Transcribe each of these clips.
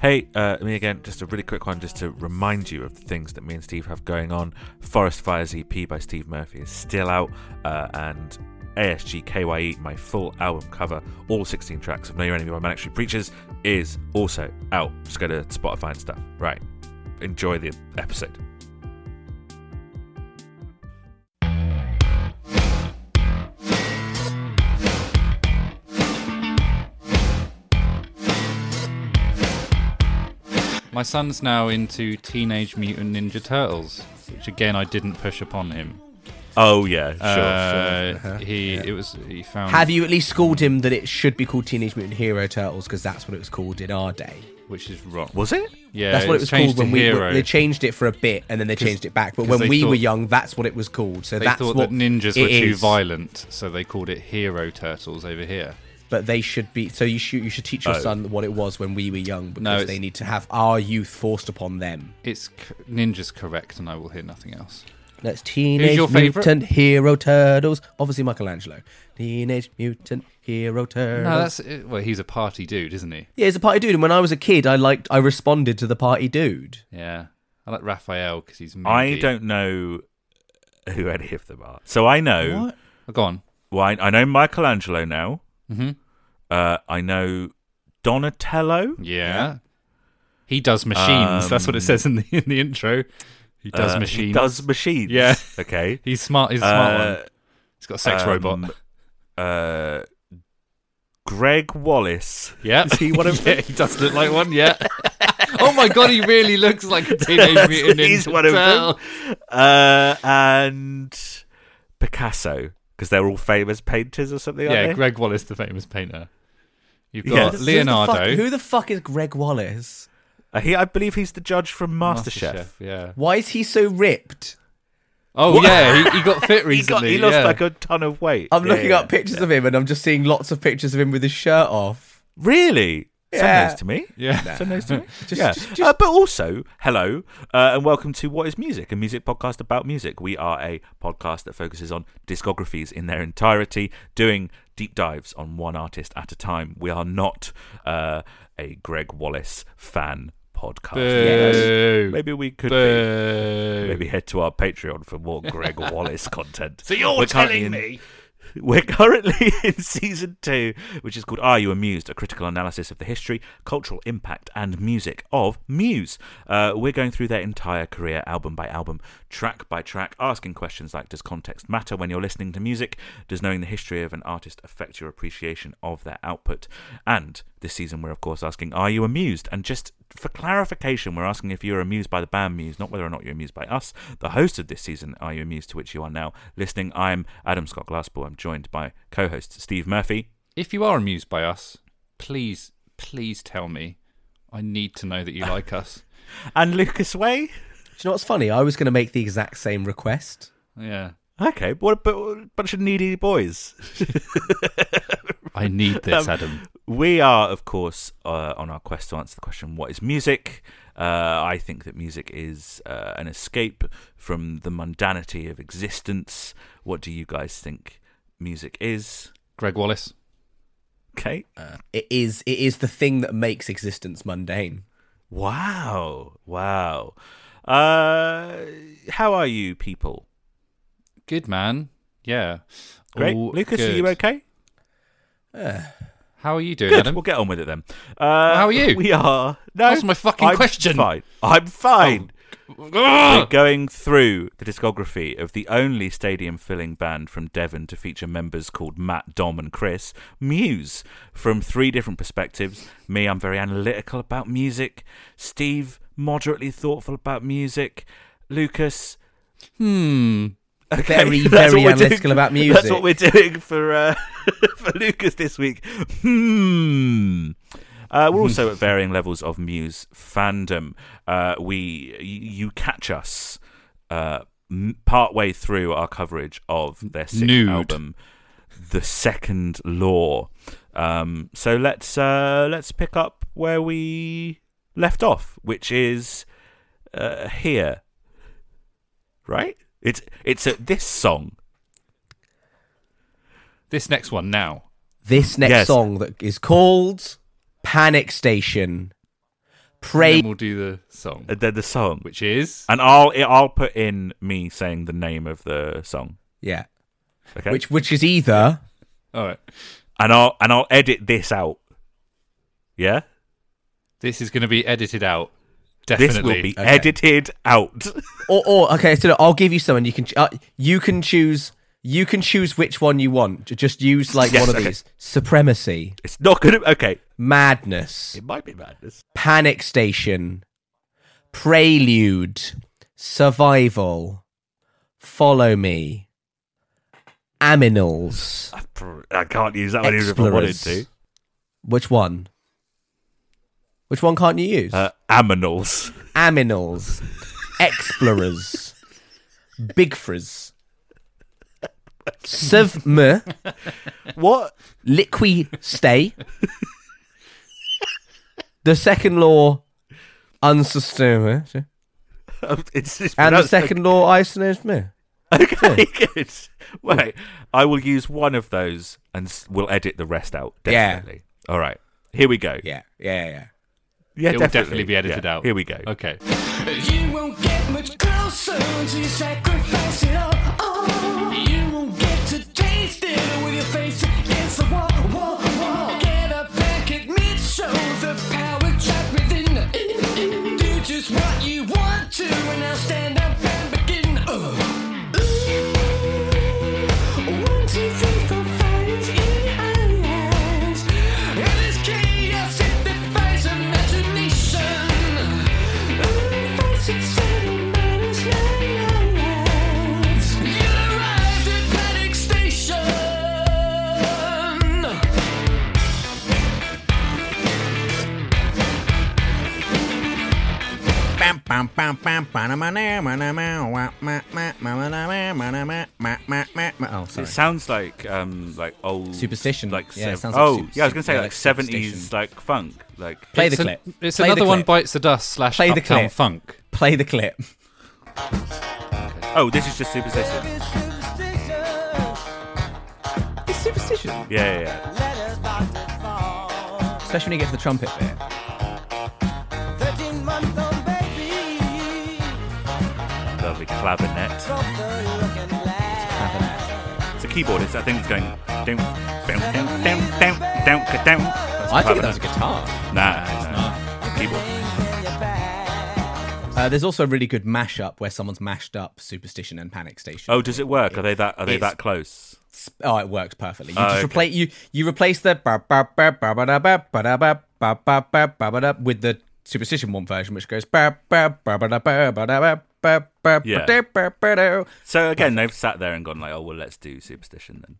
Hey, uh, me again. Just a really quick one, just to remind you of the things that me and Steve have going on. Forest Fires EP by Steve Murphy is still out, uh, and ASG KYE, my full album cover, all 16 tracks of Know Your Enemy by Manic Street Preachers, is also out. Just go to Spotify and stuff. Right. Enjoy the episode. My son's now into Teenage Mutant Ninja Turtles, which again I didn't push upon him. Oh yeah, sure. Uh, sure. He it was he found Have you at least schooled him that it should be called Teenage Mutant Hero Turtles because that's what it was called in our day? which is wrong. Was it? Yeah, That's what it was called when we Hero. they changed it for a bit and then they changed it back. But when they we were young, that's what it was called. So they that's thought what that ninjas were too is. violent, so they called it Hero Turtles over here. But they should be. So you should you should teach your Oh. son what it was when we were young because No, they need to have our youth forced upon them. It's ninjas correct, and I will hear nothing else. That's Teenage your favourite? Mutant Hero Turtles. Obviously Michelangelo. Teenage Mutant Hero Turtles. No, that's well. He's a party dude, isn't he? yeah, he's a party dude. And when I was a kid, I liked. I responded to the party dude. Yeah, I like Raphael because he's. I don't know who any of them are. So I know. What? Oh, go on. Well, I, I know Michelangelo now. Hmm Uh, I know Donatello. Yeah. He does machines. That's what it Um, says in the in the intro. He does Uh, machines. He does machines. Yeah. Okay. He's smart. He's a smart Uh, one. He's got a sex um, robot. Uh, Greg Wallace. Yeah. Is he one of yeah, he does look like one. Yeah. oh my god, he really looks like a teenage mutant ninja. He's one of them. Turtle. Uh, and Picasso, because they're all famous painters or something. Yeah, they? Greg Wallace, the famous painter. You've got Who the- Leonardo. Who the, fuck, who the fuck is Greg Wallace? Uh, he, I believe he's the judge from MasterChef. Yeah. Why is he so ripped? Oh What? yeah, he, he got fit He, got, recently. he lost yeah. like a ton of weight. I'm Yeah, looking yeah. up pictures of him and I'm just seeing lots of pictures of him with his shirt off. Really? Send Yeah. those to me. Yeah. Send nice to me. Just- yeah. just- Uh, but also, hello, uh, and welcome to What is Music, a music podcast about music. We are a podcast that focuses on discographies in their entirety, doing deep dives on one artist at a time. We are not uh, a Greg Wallace fan podcast. Boo. Maybe we could be. Maybe head to our Patreon for more Greg Wallace content. So you're We're telling in- me We're currently in season two, which is called Are You Amused? A critical analysis of the history, cultural impact, and music of Muse. Uh, we're going through their entire career, album by album, track by track, asking questions like Does context matter when you're listening to music? Does knowing the history of an artist affect your appreciation of their output? And this season, we're of course asking Are you amused? And just for clarification, we're asking if you're amused by the band Muse, not whether or not you're amused by us. The host of this season, Are You Amused, to which you are now listening. I'm Adam Scott Glasspool. I'm joined by co host Steve Murphy. if you are amused by us, please, please tell me I need to know that you like us. And Lucas Way. Do you know what's funny? I was going to make the exact same request. Yeah. Okay, what a bunch of needy boys. I need this, Um, Adam. We are, of course, uh, on our quest to answer the question, what is music? Uh, I think that music is uh, an escape from the mundanity of existence. What do you guys think music is? Greg Wallace. Okay. It is. It is the thing that makes existence mundane. Wow. Wow. Uh, how are you, people? Good man. Yeah. Great. All Lucas, are you good. Okay? How are you doing, Good. Adam? We'll get on with it then. Uh, How are you? We are. No, That's my fucking I'm question. Fine. I'm fine. We're going through the discography of the only stadium filling band from Devon to feature members called Matt, Dom, and Chris, Muse, from three different perspectives. Me, I'm very analytical about music. Steve, moderately thoughtful about music. Lucas, Hmm. Okay, Very, very analytical doing- about music. That's what we're doing for uh, for Lucas this week. Hmm. Uh, we're also at varying levels of Muse fandom. Uh, we y- you catch us uh, m- part way through our coverage of their sixth Nude. album, The Second Law. Um, so let's uh, let's pick up where we left off, which is uh, here. Right? It's it's at this song. This next one now. This next Yes. song that is called Panic Station. Then Pray. we'll do the song, uh, The, the song, which is and I'll I'll put in me saying the name of the song. Yeah. Okay, Which which is either all right. and I'll and I'll edit this out. Yeah, This is going to be edited out. Definitely. this will be Okay. edited out. or or okay. So I'll give you some, and you can uh, you can choose you can choose which one you want. Just use like Yes, one of okay. these: supremacy, it's not gonna. Okay, madness, it might be madness. panic station, prelude, survival, follow me, aminals. I, pr- I can't use that one even if I wanted Explorers. to. Which one? Which one can't you use? Uh, aminals. Aminals, explorers, bigfras, savme, What? liqui stay. the second law, unsustainable. it's, it's And the second law, isonome. Okay, good. Wait, I will use one of those and we'll edit the rest out. Yeah. Definitely. All right. Here we go. Yeah, yeah, yeah. Yeah, It will definitely be edited Yeah, out. Here we go. Okay. You won't get much closer until you sacrifice it all. Oh, you won't get to taste it with your face against the wall. wall, wall. Get up and admit, show the power trapped within. Do just what you want to, and now stand up and begin. Uh. Oh, sorry. It sounds like um like old Superstition. Like Yeah, it sev- sounds like oh super- yeah, I was gonna say yeah, like like seventies superstition. like funk like. Play it's the an- clip. it's Play the another one bites the dust slash Play the clip. funk. Play the clip. Oh, this is just superstition. It's superstition. Yeah, yeah, yeah. Especially when you get to the trumpet bit. Clavinet. It's a keyboard. It's I think it's going down, down, down, down, down, down, down. That's I think clavinet. that was a guitar. Nah, nah, keyboard. Uh, there's also a really good mashup where someone's mashed up Superstition and Panic Station. Oh, does it work? Are they that? Are they It's- that close? Oh, it works perfectly. You Oh, just okay. replace you you replace the with the Superstition one version, which goes ba- Yeah. ba- da- ba- ba- da. So again, they've sat there and gone like, oh well, let's do superstition then.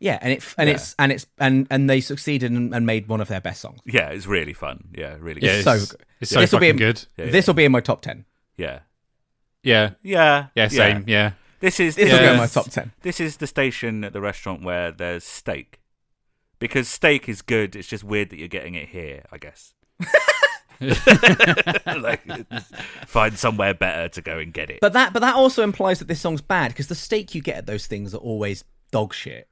Yeah, and it and Yeah. it's and it's and and they succeeded and, and made one of their best songs. Yeah, it's really fun. Yeah, really. Yeah, good. so it's, good. it's so This'll be fucking in- good. Yeah, This will be in my top ten. yeah, Yeah, yeah, yeah, same. Yeah, This is This this will be in my top ten. This is the station at the restaurant where there's steak. Because steak is good, it's just weird that you're getting it here, I guess. like, find somewhere better to go and get it. But that but that also implies that this song's bad because the steak you get at those things are always dog shit.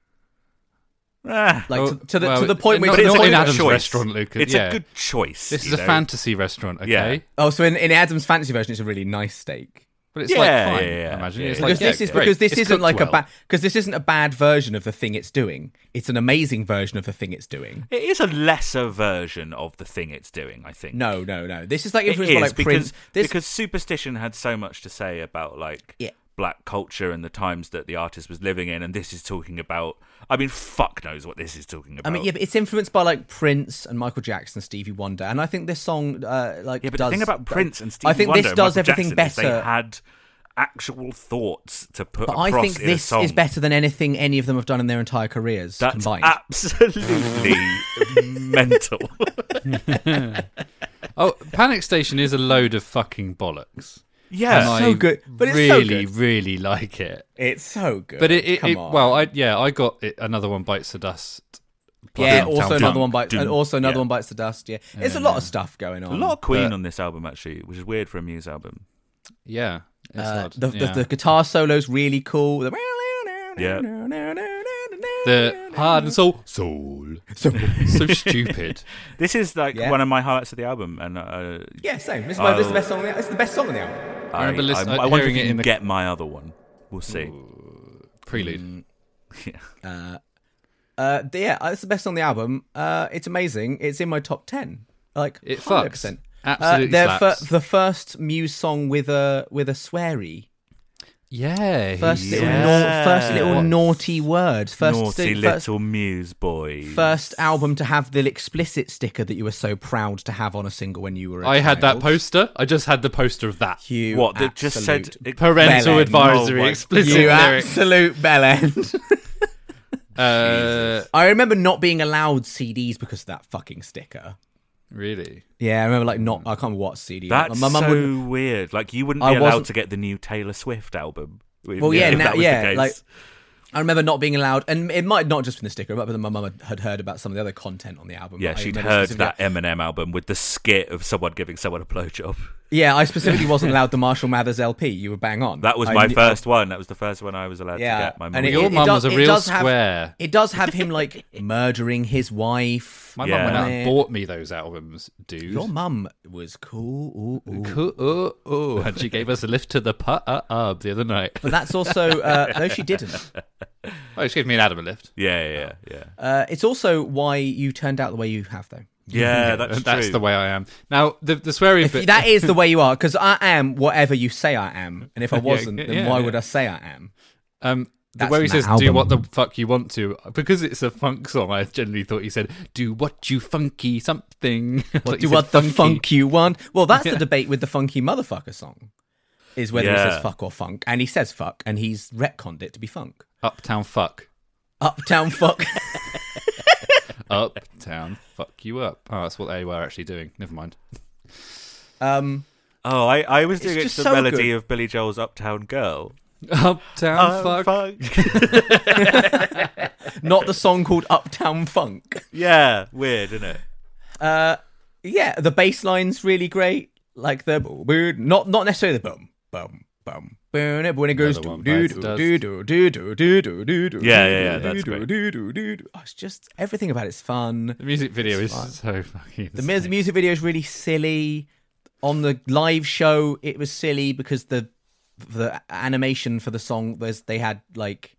Ah, Like Oh, to, to the well, to the point where it's it's not in Adam's choice. restaurant, Lucas. It's yeah. a good choice. This is you a fantasy restaurant, okay? Yeah. oh so in, in Adam's fantasy version it's a really nice steak. But it's Yeah, like yeah, fine. yeah, I imagine yeah. it's Because like this yeah, is great. because this It's isn't cooked like a bad because this isn't a bad version of the thing it's doing. It's an amazing version of the thing it's doing. It is a lesser version of the thing it's doing, I think. No, no, no. This is like It influenced by is like because, Prince. This because Superstition had so much to say about like Yeah. Black culture and the times that the artist was living in, and this is talking about. I mean, fuck knows what this is talking about. I mean, yeah, but it's influenced by like Prince and Michael Jackson, Stevie Wonder, and I think this song, uh, like, Yeah, but does, the thing about Prince and Stevie I think Wonder this does everything Jackson better. They had actual thoughts to put but I think this is better than anything any of them have done in their entire careers That's combined. absolutely mental. Oh, Panic Station is a load of fucking bollocks. Yeah, So And I good, but it's so really, good. really like it. it's so good. But it, it, Come it on. well, I yeah, I got it, another one bites the dust. yeah, Uptown also Funk. another one bites, Doom. and also another Yeah. one bites the dust. Yeah, it's a lot of stuff going on. a lot of Queen But- on this album actually, which is weird for a Muse album. Yeah, it's Uh, the, yeah. the the guitar solo's really cool. The- Yeah. the heart and soul, soul, So- so stupid. This is like Yeah. one of my highlights of the album, and uh, yeah, same. This is, my, this is the best song. On the, it's the best song on the album. I remember listen- I, uh, I wonder if you can the- get my other one. We'll see. Prelude. Yeah. Uh, yeah, it's the best on the album. Uh, it's amazing. It's in my top ten. Like It 100%. fucks. Absolutely uh, they're slaps. the first Muse song with a with a sweary. Yeah, First little Yeah. nau- first little naughty words. First Naughty first, little Muse boy. first album to have the explicit sticker that you were so proud to have on a single when you were. I I had that poster. I just had the poster of that. You What? That just said absolute- it- Parental Bellend. advisory, Oh explicit you lyrics. absolute bellend. Uh, I remember not being allowed CDs because of that fucking sticker. Really? Yeah, I remember like not. Hmm. I can't remember what CD. That's my mum so weird. Like you wouldn't I be allowed wasn't- to get the new Taylor Swift album. if- Well, yeah, if now- that was the yeah, case. like- I remember not being allowed, and it might not just been the sticker, but my mum had- had heard about some of the other content on the album. yeah, I she'd remember heard specifically- that Eminem album with the skit of someone giving someone a blowjob. Yeah, I specifically wasn't allowed the Marshall Mathers LP. You were bang on. That was I my knew- first one. That was the first one I was allowed Yeah, to get. My mum and it- Your it mum does- was a it real does have- square. It does have him like murdering his wife. My Yeah. mum went out and bought me those albums, dude. Your mum was cool. Ooh, ooh. Cool. Oh, oh. And she gave us a lift to the pub uh the other night. But that's also uh, no, she didn't. Oh, she gave me an Adam a lift. Yeah, yeah, yeah, yeah. Uh, it's also why you turned out the way you have, though. Yeah, that's That's true. the way I am. Now, the the sweary If bit. that is the way you are, because I am whatever you say I am, and if I wasn't, then yeah, why yeah. would I say I am? um, the way he from that says "do what the fuck you want to," because it's a funk song. I generally thought he said "do what you funky something." I thought he Do said what the funky. funk you want. Well, that's the debate with the funky motherfucker song, is whether he Yeah. says fuck or funk, and he says fuck, and he's retconned it to be funk. Uptown fuck. Uptown fuck. Uptown fuck you up. Oh, that's what they were actually doing. Never mind. um, Oh, I, I was doing it just to the so melody good. of Billy Joel's Uptown Girl. Uptown Oh, fuck. not the song called Uptown Funk. yeah, weird, isn't it? Uh, yeah, the bass line's really great. Like the not not necessarily the bum bum bum. But when it goes Another do do do do do do do do do do Yeah, yeah, yeah, that's great. do, do, do, do. Oh, It's just everything about it's fun. The music video is fine. so fucking. The mu- music video is really silly. On the live show, it was silly because the the animation for the song was they had like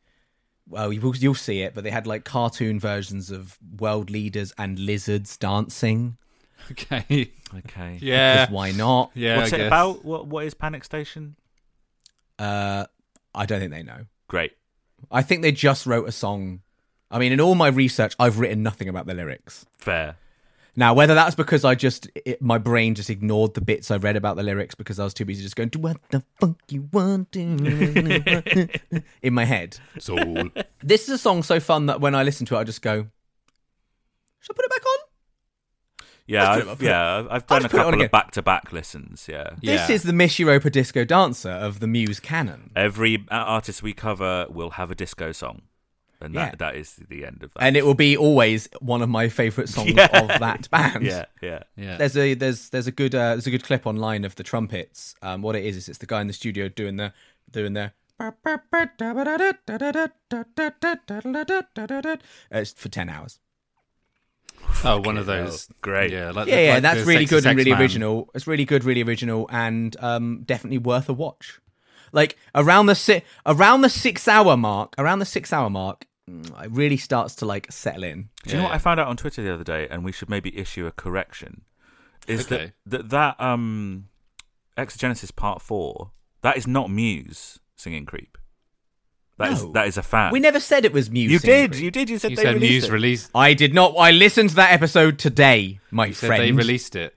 well you'll, you'll see it, but they had like cartoon versions of world leaders and lizards dancing. okay. Okay. Yeah. Because why not? Yeah. What's I it guess. about? What What is Panic Station? Uh, I don't think they know. Great. I think they just wrote a song. I mean, in all my research, I've written nothing about the lyrics. Fair. Now, whether that's because I just it, my brain just ignored the bits I read about the lyrics because I was too busy just going, "Do what the fuck you want to?" in my head. So This is a song so fun that when I listen to it, I just go, "Should I put it back on?" Yeah, Let's do it, I've, I'll yeah, I've- I've done a just put it on couple of back-to-back listens. Yeah, This Yeah. is the Miss Europa Disco Dancer of the Muse canon, every uh, artist we cover will have a disco song, and that Yeah. that is the end of that. and it will be always one of my favourite songs Yeah. of that band. yeah, yeah. Yeah. There's a there's there's a good uh, there's a good clip online of the trumpets. Um, what it is is it's the guy in the studio doing the doing the. It's for ten hours. Oh, one of hell. those. Great. Yeah, like, Yeah, yeah, like that's really good and really Man. original. It's really good, really original, and um, definitely worth a watch. Like around the si- around the six hour mark, around the six hour mark, it really starts to like settle in. Do you know what I found out on Twitter the other day, and we should maybe issue a correction? Is Okay. that, that that um, Exogenesis Part Four that is not Muse singing "Creep"? That is No. that is a fan. We never said it was Muse. you singing did, Creep. you did. You said You they said released Muse it. released. I did not. I listened to that episode today, my You said friend. they released it.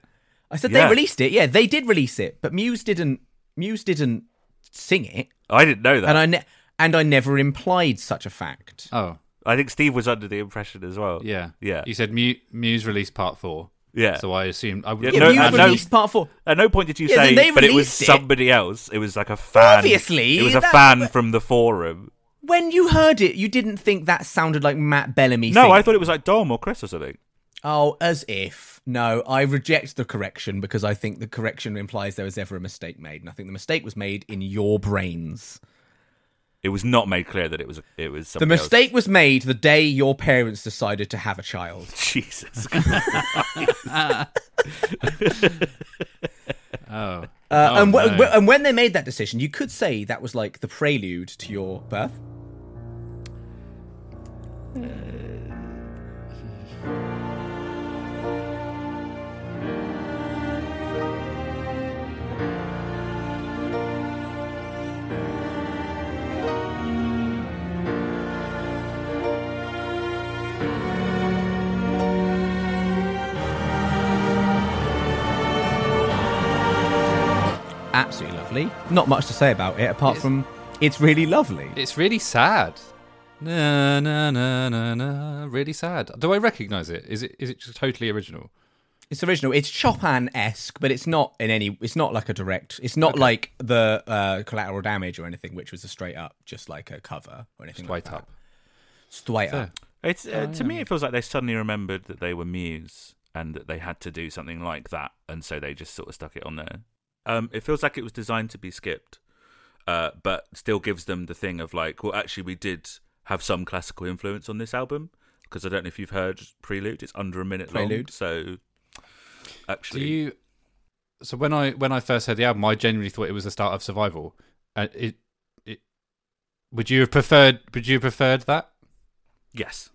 I said Yeah. they released it. Yeah, they did release it, but Muse didn't. Muse didn't sing it, I didn't know that. and I ne- and I never implied such a fact. Oh, I think Steve was under the impression as well. yeah, Yeah. You said Mu- Muse released part four. Yeah. So I assumed I would. Yeah, Yeah, no, Muse no. released part four. At no point did you Yeah, say, but it was released it. somebody else. It was like a fan. Obviously, it was a that- fan from the forum. When you heard it, you didn't think that sounded like Matt Bellamy. No, singing. I thought it was like Dom or Chris or something. Oh, as if. No, I reject the correction because I think the correction implies there was ever a mistake made, and I think the mistake was made in your brains. It was not made clear that it was it was The somebody mistake was made the day your parents decided to have a child. Jesus. Oh. Uh, Oh, and, w- no. w- and when they made that decision, you could say that was like the prelude to your birth. Absolutely lovely. Not much to say about it apart It's- from it's really lovely. It's really sad. Na na na na na. Really sad. Do I recognise it? Is it is it just totally original? It's original. It's Chopin esque, but it's not in any. It's not like a direct. It's not like the uh, collateral damage or anything, which was a straight up, just like a cover or anything like Straight that. up. Straight Fair. up. It's uh, to me, it feels like they suddenly remembered that they were Muse and that they had to do something like that, and so they just sort of stuck it on there. Um, it feels like it was designed to be skipped, uh, but still gives them the thing of like, well, actually, we did have some classical influence on this album because I don't know if you've heard Prelude. It's under a minute long, Prelude. so Do actually, you? So when I when I first heard the album, I genuinely thought it was the start of Survival. And it it would you have preferred? Would you have preferred that? yes,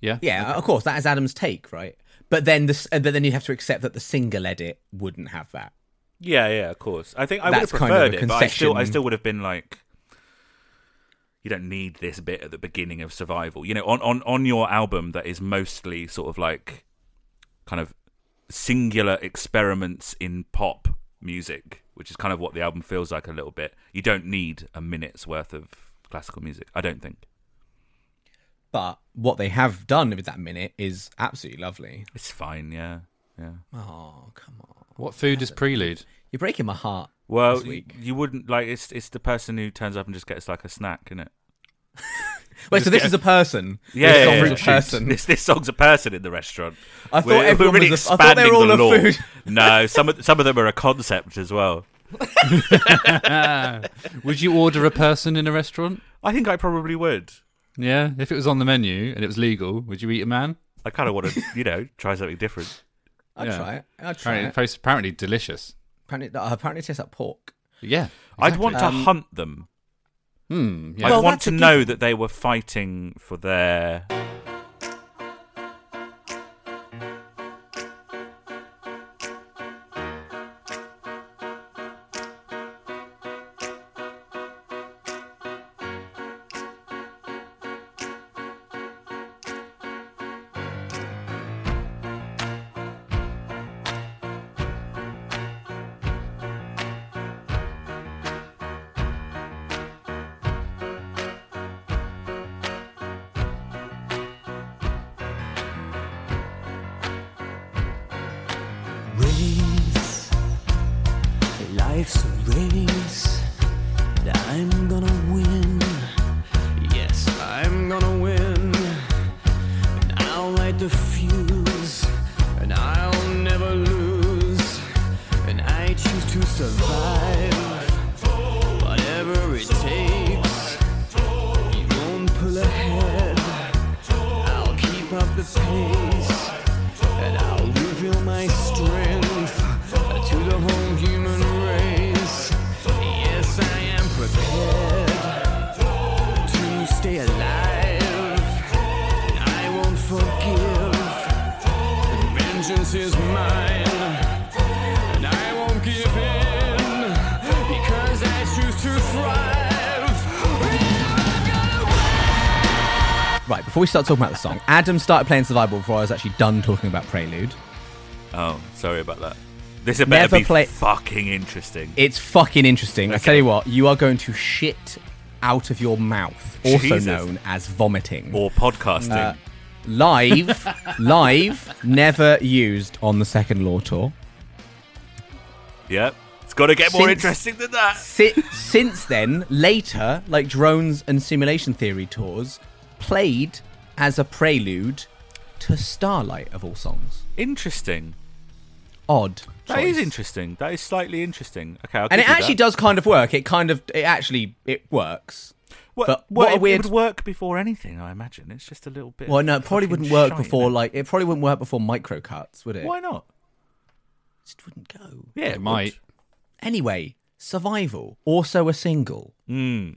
Yeah. Yeah, of course, that is Adam's take, right? But then this, uh, but then you have to accept that the single edit wouldn't have that. Yeah, yeah, of course. I think I would have That's kind of preferred it, but I still, I still would have been like, you don't need this bit at the beginning of Survival. You know, on on on your album that is mostly sort of like, kind of singular experiments in pop music, which is kind of what the album feels like a little bit. You don't need a minute's worth of classical music. I don't think But what they have done with that minute is absolutely lovely. it's fine. Yeah, yeah. Oh, come on. What food is Prelude? You're breaking my heart. Well, This you, week. you wouldn't like it's it's the person who turns up and just gets like a snack, isn't it? Wait, so this is a person? Yeah, this yeah, song yeah, is a person. This this song's a person in the restaurant. I thought We're- everyone we're really was a- I thought they were expanding all the a law. food. No, some of some of them are a concept as well. Would you order a person in a restaurant? I think I probably would. Yeah. If it was on the menu and it was legal, would you eat a man? I kind of want to, you know, try something different. I'd Yeah. try it. I'd try Apparently, it. apparently delicious. Apparently, uh, apparently it tastes like pork. Yeah. I'd want to Um, hunt them. Hmm. Yeah. I'd Well, want to a know that they were fighting for their. Start talking about the song, Adam started playing Survival before I was actually done talking about Prelude. Oh, sorry about that. This had better Never be play- fucking interesting. It's fucking interesting. I Okay. tell you what, you are going to shit out of your mouth, also Jesus. known as vomiting. or podcasting. Uh, live, live, never used on the second law tour. yep. It's got to get more Since- interesting than that. Si- since then, later, like drones and simulation theory tours, played as a prelude to Starlight of all songs. Interesting. Odd. That is choice. interesting. That is slightly interesting. Okay, I'll and it actually that. does kind of work. It kind of, it actually, it works. Well, but well, what a it, weird- it would work before anything, I imagine. It's just a little bit. Well, no, it probably wouldn't work before isn't it? like it probably wouldn't work before micro cuts, would it? Why not? It just wouldn't go. Yeah, It might. Anyway, Survival, also a single, Mm.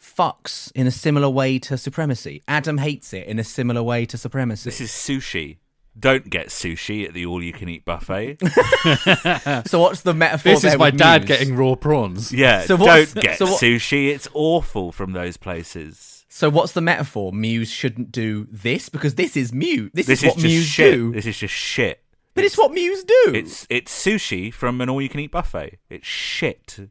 Fucks in a similar way to Supremacy. Adam hates it in a similar way to Supremacy. This is sushi. Don't get sushi at the all-you-can-eat buffet. so what's the metaphor? This there is my with dad Muse? getting raw prawns. Yeah, So don't get so what- sushi. It's awful from those places. So what's the metaphor? Muse shouldn't do this because this is Muse. This, This is what is just Muse shit. do. This is just shit. but it's what Muse do. It's it's sushi from an all-you-can-eat buffet. It's shit.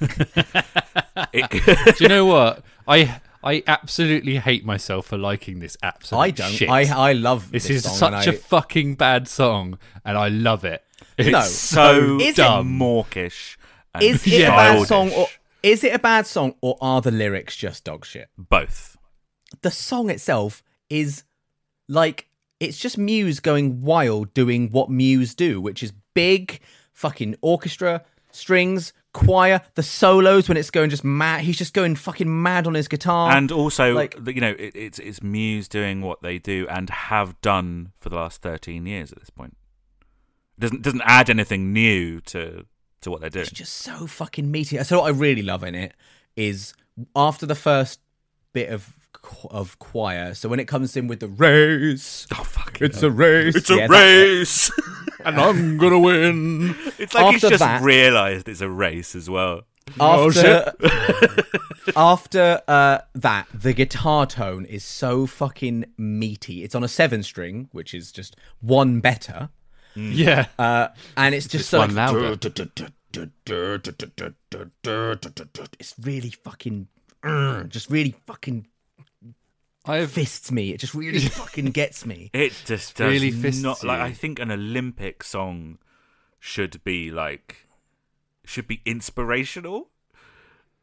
It, Do you know what? I I absolutely hate myself for liking this absolute I don't. shit. I I love this, this, is song such and a I- fucking bad song, and I love it. It's No. so Is it- dumb, mawkish. Is it Yeah. a bad song or is it a bad song or are the lyrics just dog shit? both? the song itself is like it's just Muse going wild doing what Muse do, which is big fucking orchestra, strings, choir, the solos when it's going just mad. He's just going fucking mad on his guitar. and also, like- you know, it, it's it's Muse doing what they do and have done for the last thirteen years. At this point, it doesn't doesn't add anything new to to what they're doing. it's just so fucking meaty. So what I really love in it is after the first bit of of choir. So when it comes in with the race, Oh fuck! it's a race. It's a Yeah, that's it. race. and I'm gonna win. it's like he's just that- realised it's a race as well. Oh, after after uh, that, the guitar tone is so fucking meaty. It's on a seven string, which is just one better, Yeah, uh, and it's just Just so one like, louder. It's really fucking, just really fucking I've fists me. It just really fucking gets me. It just does Really fists not like. I think an Olympic song should be like should be inspirational.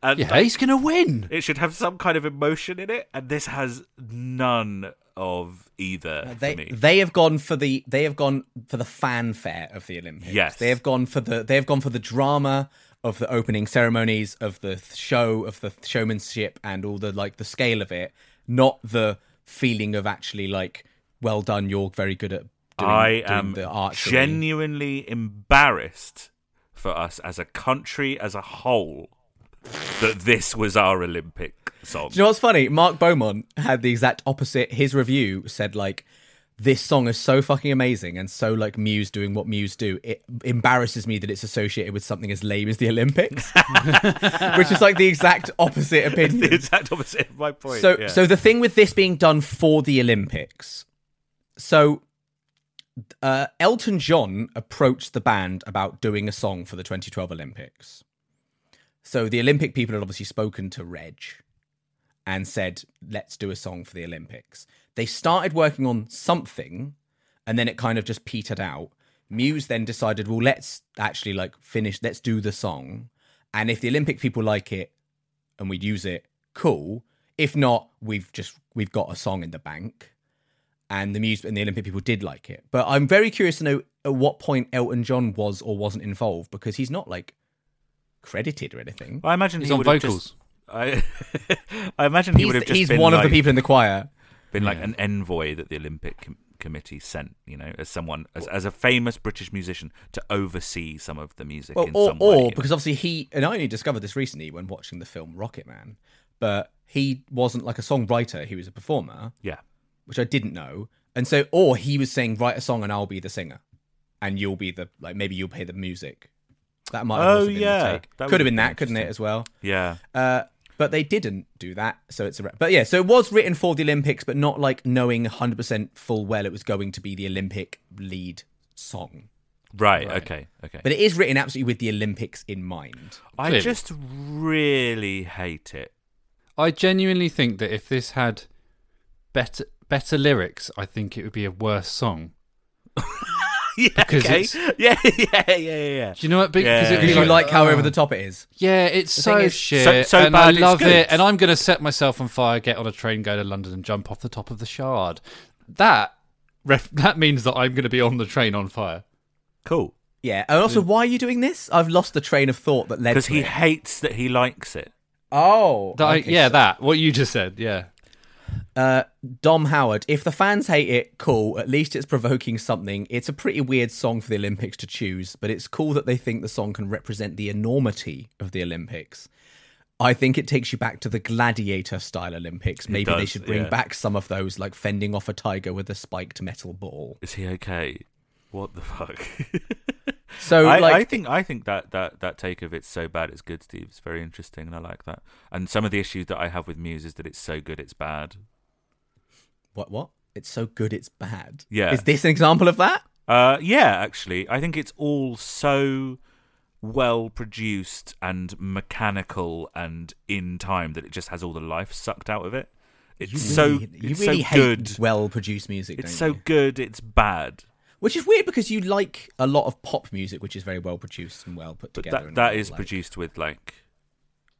And yeah, he's gonna win. it should have some kind of emotion in it, and this has none of either uh, They for me. they have gone for the they have gone for the fanfare of the Olympics. Yes. they have gone for the they have gone for the drama of the opening ceremonies of the show of the showmanship and all the like the scale of it, not the feeling of actually like well done. You're very good at. Doing, I doing am the archery. genuinely embarrassed for us as a country as a whole that this was our Olympic song. Do you know what's funny? Mark Beaumont had the exact opposite. His review said like, "This song is so fucking amazing and so like Muse doing what Muse do. It embarrasses me that it's associated with something as lame as the Olympics," which is like the exact opposite opinion. the exact opposite of my point. So, yeah. so the thing with this being done for the Olympics, so uh, Elton John approached the band about doing a song for the 2012 Olympics. So the Olympic people had obviously spoken to Reg and said, "Let's do a song for the Olympics." They started working on something, and then it kind of just petered out. Muse then decided, well, let's actually like finish, let's do the song. And if the Olympic people like it and we'd use it, cool. If not, we've just we've got a song in the bank. And the Muse and the Olympic people did like it. But I'm very curious to know at what point Elton John was or wasn't involved because he's not like credited or anything. I imagine He's he on vocals. just. I, I imagine he He's, would have just he's been one of the people in the choir. Been like Yeah. an envoy that the Olympic com- committee sent, you know, as someone as, as a famous British musician to oversee some of the music Well, in or, some way. or because obviously he and I only discovered this recently when watching the film Rocketman, but he wasn't like a songwriter; he was a performer, yeah, which I didn't know. And so, or he was saying, "Write a song and I'll be the singer, and you'll be the like maybe you'll play the music." That might have Oh, also been yeah. the take. That Could have been that, couldn't it, as well? yeah. Uh, but they didn't do that, so it's a. Re- but yeah, so it was written for the Olympics, but not like knowing 100 percent full well it was going to be the Olympic lead song. Right, Right. Okay. Okay. But it is written absolutely with the Olympics in mind. I Clearly. just really hate it. I genuinely think that if this had better better lyrics, I think it would be a worse song. yeah. Because okay. it's- Yeah. Yeah. Yeah. Yeah. Do you know what? Because Yeah. it'd be Because you like how oh. over the oh. top it is. Yeah, it's The so is- shit, So- so and bad I it's love good. it. And I'm going to set myself on fire, get on a train, go to London, and jump off the top of the Shard. That ref- that means that I'm going to be on the train on fire. Cool. Yeah, and also, why are you doing this? I've lost the train of thought that led Because to he it. hates that he likes it. Oh, That I- yeah, so- that what you just said. Yeah, Uh, Dom Howard. If the fans hate it, cool. At least it's provoking something. It's a pretty weird song for the Olympics to choose, but it's cool that they think the song can represent the enormity of the Olympics. I think it takes you back to the gladiator style Olympics. Maybe they should bring yeah. back some of those, like fending off a tiger with a spiked metal ball. Is he okay? What the fuck? So, I, like, I think I think that, that that take of it's so bad it's good, Steve. It's very interesting, and I like that. And some of the issues that I have with Muse is that it's so good it's bad. What? What? It's so good, it's bad. Yeah. Is this an example of that? Uh, yeah, actually, I think it's all so well produced and mechanical and in time that it just has all the life sucked out of it. It's You so really, you it's really so hate good. well-produced music. It's so you? good. It's bad. Which is weird because you like a lot of pop music, which is very well produced and well put But together. that that well, is like- produced with like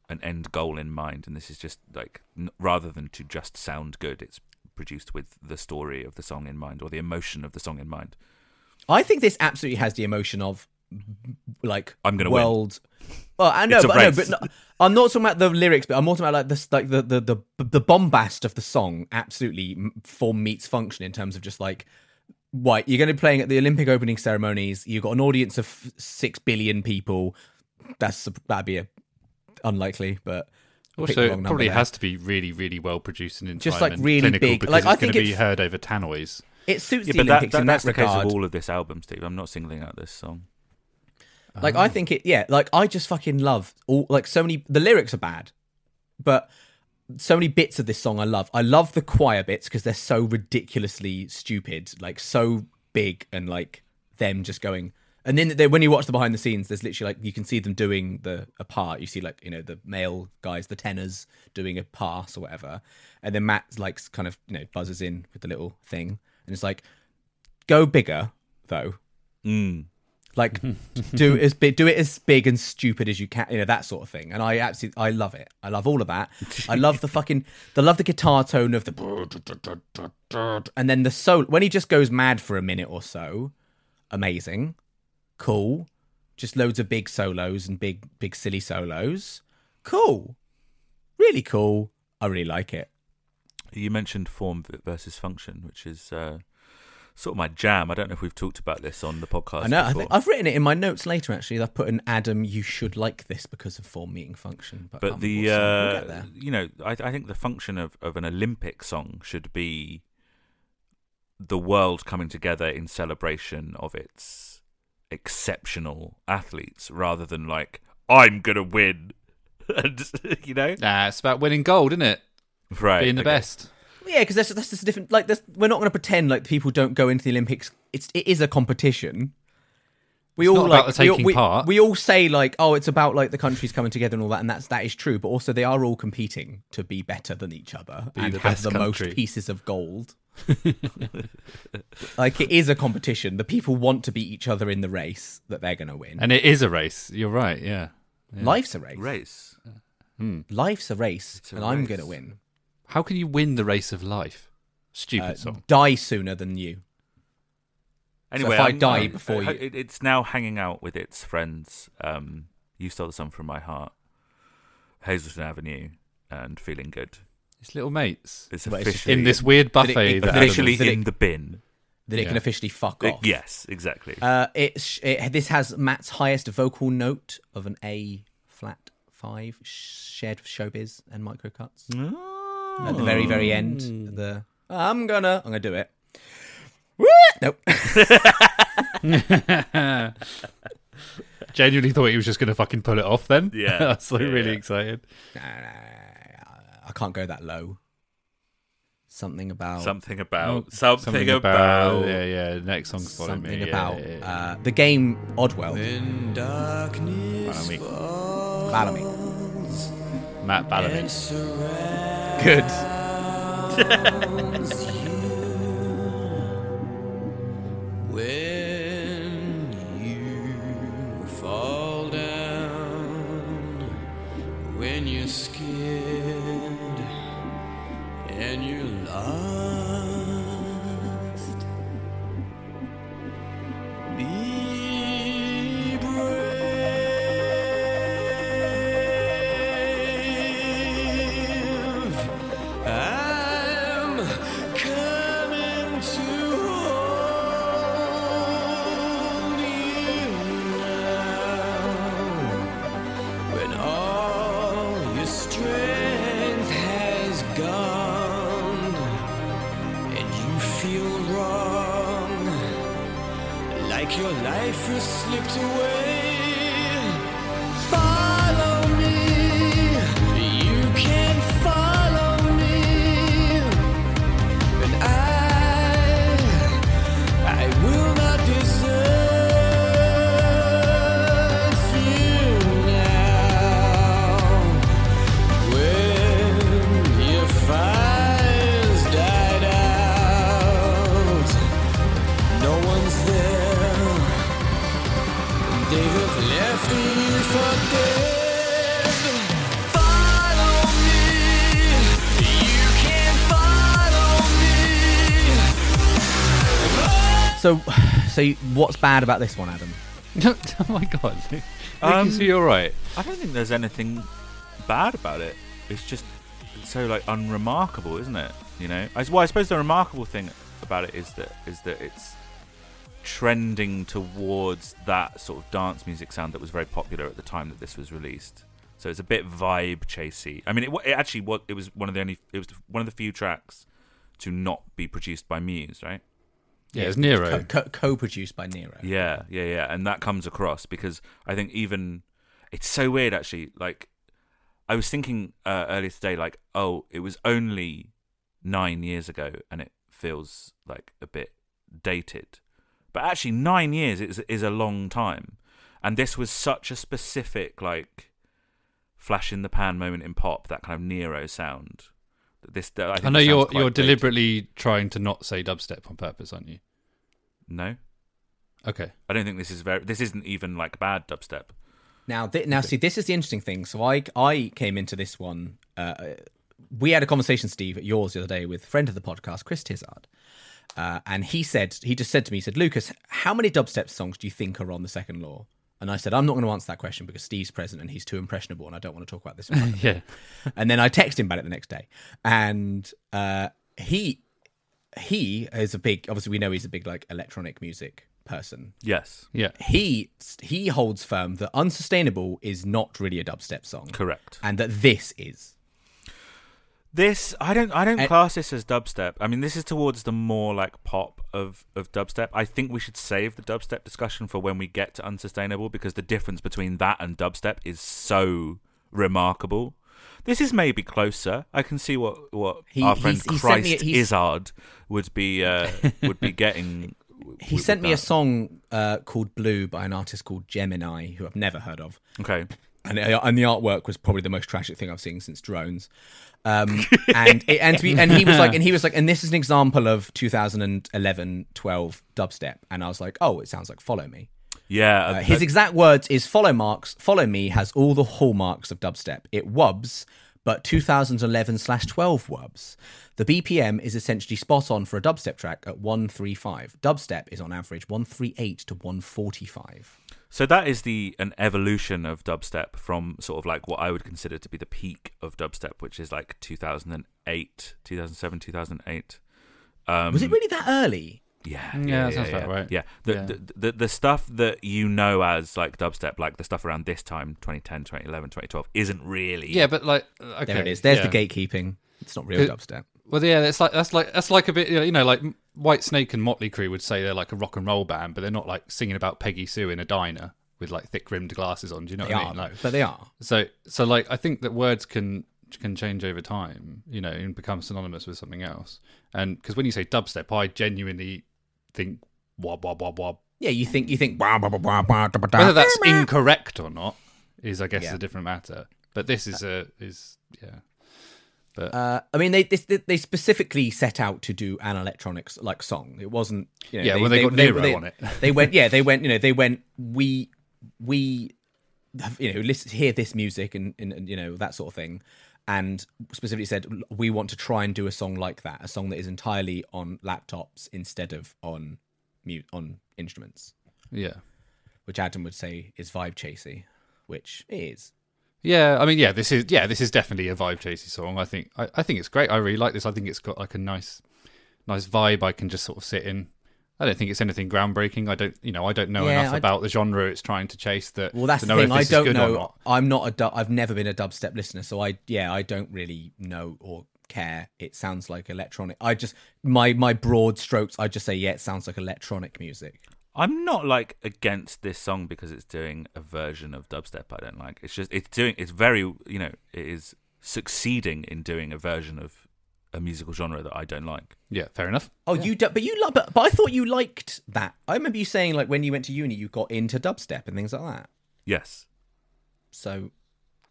an end goal in mind, and this is just like n- rather than to just sound good, it's produced with the story of the song in mind or the emotion of the song in mind. I think this absolutely has the emotion of like I'm gonna win. world. Well, I know, but no, but no, I'm not talking about the lyrics, but I'm more talking about like this, like the the the the bombast of the song. Absolutely, form meets function in terms of just like. Right, you're going to be playing at the Olympic opening ceremonies. You've got an audience of six billion people. That's that'd be a unlikely, but I picked the also it probably there. has to be really, really well produced and in Just, time like, and really clinical big. because Like, I it's going think to be heard over tannoys. It suits Yeah, the but that, Olympics that, in that's that the case of all of this album, Steve. I'm not singling out this song. Like I oh. think it, yeah. Like I just fucking love all. Like so many. The lyrics are bad, but so many bits of this song I love. I love the choir bits because they're so ridiculously stupid, like so big and like them just going. And then they, when you watch the behind the scenes, there's literally like you can see them doing the a part. You see like you know the male guys, the tenors doing a pass or whatever, and then Matt like kind of you know buzzes in with the little thing, and it's like go bigger though. Mm. Like do it as big, do it as big and stupid as you can, you know that sort of thing. And I absolutely, I love it. I love all of that. I love the fucking, I love the guitar tone of the, and then the solo when he just goes mad for a minute or so. Amazing, cool. Just loads of big solos and big, big silly solos. Cool, really cool. I really like it. You mentioned form versus function, which is uh, sort of my jam. I don't know if we've talked about this on the podcast. I know. I before. think I've written it in my notes later. Actually, I've put an Adam. You should like this because of form meeting function. But, but um, the we'll. We'll uh, there. you know I, I think the function of, of an olympic song should be the world coming together in celebration of its exceptional athletes rather than like i'm gonna win and you know Nah, it's about winning gold, isn't it? right Being the okay. best. Yeah, because that's that's just a different. Like, that's, we're not going to pretend like people don't go into the Olympics. It's it is a competition, we It's all not about like the we taking we, part. we all say like, oh, it's about like the countries coming together and all that, and that's that is true. But also, they are all competing to be better than each other Be and the have best the country. most pieces of gold. like it is a competition. The people want to beat each other in the race that they're going to win. And it is a race. You're right. Yeah. Life's a race. Race. Life's a race, a and I'm going to win. How can you win the race of life? Stupid Uh, song. die sooner than you. Anyway, if I I'm- die I'm- before uh, you- it's now hanging out with its friends. Um, you stole the song from my heart, Hazelton Avenue, and feeling good. It's little mates It's Well, it's just officially in this weird Did it- buffet. it- that Adam- officially Did it- in the bin. That it can Yeah. officially fuck off. yes, exactly. Uh, it's it, this has Matt's highest vocal note of an A flat five, shared with Showbiz and Micro Cuts. At the very very end, the I'm gonna I'm gonna do it. Woo! Nope. Genuinely thought he was just going to fucking pull it off. Then, Yeah. I was like Yeah, really yeah. excited. I can't go that low. Something about something about Oh, something, about. yeah, yeah. Next song's following something me. yeah, about yeah, yeah. Uh, the game Oddworld. When darkness Bellamy. Bellamy. Matt Bellamy. and surrounds Good. and you're lost, so you- what's bad about this one, Adam? oh my god. Um, Um, you're right. I don't think there's anything bad about it. It's just so like unremarkable, isn't it? You know. I, well, I suppose the remarkable thing about it is that is that it's trending towards that sort of dance music sound that was very popular at the time that this was released. So it's a bit vibe chasey. I mean, it, it actually was. It was one of the only. It was one of the few tracks to not be produced by Muse, right? Yeah, it's Nero. Co- co-produced by Nero. Yeah, yeah, yeah, and that comes across because I think even it's so weird actually. Like I was thinking uh, earlier today, like oh, it was only nine years ago, and it feels like a bit dated. But actually, nine years is is a long time, and this was such a specific like flash in the pan moment in pop, that kind of Nero sound. That This, that I, think I know you're you're dated. deliberately trying to not say dubstep on purpose, aren't you? No, Okay. I don't think this is very. This isn't even like bad dubstep. Now, th- now, see, this is the interesting thing. So, I I came into this one. Uh, we had a conversation, Steve, at yours the other day with friend of the podcast, Chris Tizard, uh, and he said he just said to me, he said, Lucas, how many dubstep songs do you think are on the Second Law? And I said, I'm not going to answer that question because Steve's present and he's too impressionable, and I don't want to talk about this. in front of him." Yeah. and then I text him about it the next day, and uh, he he is a big. Obviously, we know he's a big like electronic music person. Yes, Yeah. He he holds firm that "Unsustainable" is not really a dubstep song, correct. and that this is. This I don't I don't And- class this as dubstep. I mean, this is towards the more like pop of of dubstep. I think we should save the dubstep discussion for when we get to unsustainable because the difference between that and dubstep is so remarkable. This is maybe closer. I can see what what He- our friend he's- he sent me- Christ he's- Izzard would be uh, would be getting he with sent me a song uh, called Blue by an artist called Gemini, who I've never heard of. Okay. And uh, and the artwork was probably the most tragic thing I've seen since drones. Um, and it, and to be, and he was like, and he was like, and this is an example of 2011, 12 dubstep, and I was like, oh, it sounds like Follow Me. Yeah. Uh, uh, his exact words is Follow Marks, Follow Me has all the hallmarks of dubstep. It wubs, but 2011 slash 12 wubs. The BPM is essentially spot on for a dubstep track at 135. Dubstep is on average 138 to 145. So that is the an evolution of dubstep from sort of like what I would consider to be the peak of dubstep, which is like 2008, 2007, 2008. Um, Was it really that early? Yeah, Yeah, yeah that sounds yeah, about right. Yeah, the, Yeah. The, the the stuff that you know as like dubstep, like the stuff around this time, 2010, 2011, 2012, isn't really. Yeah, but like okay, There it is. There's yeah. the gatekeeping. It's not real It- dubstep. Well, yeah, it's like that's like that's like a bit you know like Whitesnake and Motley Crue would say they're like a rock and roll band, but they're not like singing about Peggy Sue in a diner with like thick rimmed glasses on. Do you know They what I are, mean? though, Like, but they are. so so like I think that words can can change over time, you know, and become synonymous with something else. And because when you say dubstep, I genuinely think wob wob wob wob. Yeah, you think you think wah, wah, wah, wah, wah, da, da. Whether that's incorrect or not is, I guess, Yeah. a different matter. But this is uh, a is yeah. But Uh, I mean, they, they they specifically set out to do an electronics like song. It wasn't. You know, Yeah, well, they got Nero they- on it. They went. Yeah, they went. You know, they went. We we have, you know listen hear this music and, and, and you know that sort of thing, and specifically said we want to try and do a song like that, a song that is entirely on laptops instead of on mute on instruments, yeah. which Adam would say is vibe chasey, which it is. Yeah, I mean, yeah, this is yeah, this is definitely a vibe chasey song. I think I, I think it's great. I really like this. I think it's got like a nice, nice vibe. I can just sort of sit in. I don't think it's anything groundbreaking. I don't, you know, I don't know Yeah, enough I- about the genre it's trying to chase. That Well, that's to the thing. I don't know. I'm not a. Du- I've never been a dubstep listener, so I yeah, I don't really know or care. It sounds like electronic. I just my my broad strokes. I just say yeah, it sounds like electronic music. I'm not like against this song because it's doing a version of dubstep I don't like. It's just it's doing it's very you know it is succeeding in doing a version of a musical genre that I don't like. Yeah, fair enough. Oh, you du- but you love but, but I thought you liked that. I remember you saying like when you went to uni, you got into dubstep and things like that. Yes, So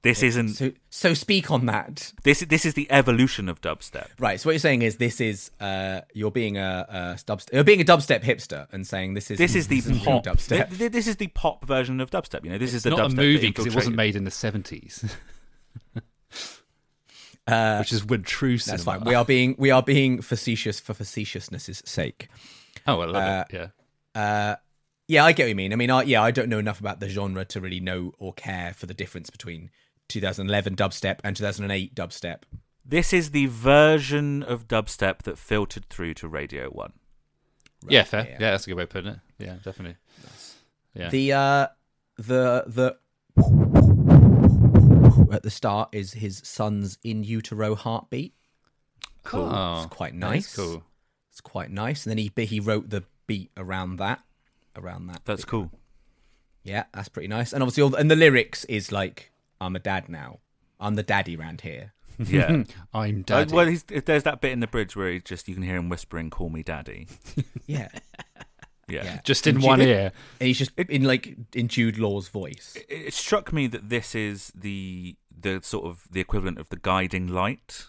this isn't so so speak on that. this this is the evolution of dubstep. Right. So what you're saying is this is uh you're being a, a dubstep you're being a dubstep hipster and saying this is This is the isn't real pop. dubstep. th- th- This is the pop version of dubstep. You know, this is the not dubstep a movie because it wasn't made in the seventies, Uh, which is when true cinema. That's fine. We are being we are being facetious for facetiousness' sake. Oh, I love Uh, it. Yeah. Uh, yeah, I get what you mean. I mean, I, yeah, I don't know enough about the genre to really know or care for the difference between 2011 dubstep and 2008 dubstep. This is the version of dubstep that filtered through to Radio One. yeah, fair. yeah. Yeah. that's a good way of putting it. Yeah, definitely. Yeah. The uh, the the at the start is his son's in utero heartbeat. Cool. Oh, It's quite nice. Cool. It's quite nice, and then he he wrote the beat around that, around that. That's cool. Yeah, that's pretty nice. And obviously, all the, and the lyrics is like, "I'm a dad now. I'm the daddy round here." Yeah. I'm Uh, daddy. well, he's, there's that bit in the bridge where he just you can hear him whispering, "Call me daddy." Yeah, Yeah. yeah. just in And one Jude- ear. And he's just in like in Jude Law's voice. It, it struck me that this is the the sort of the equivalent of the guiding light,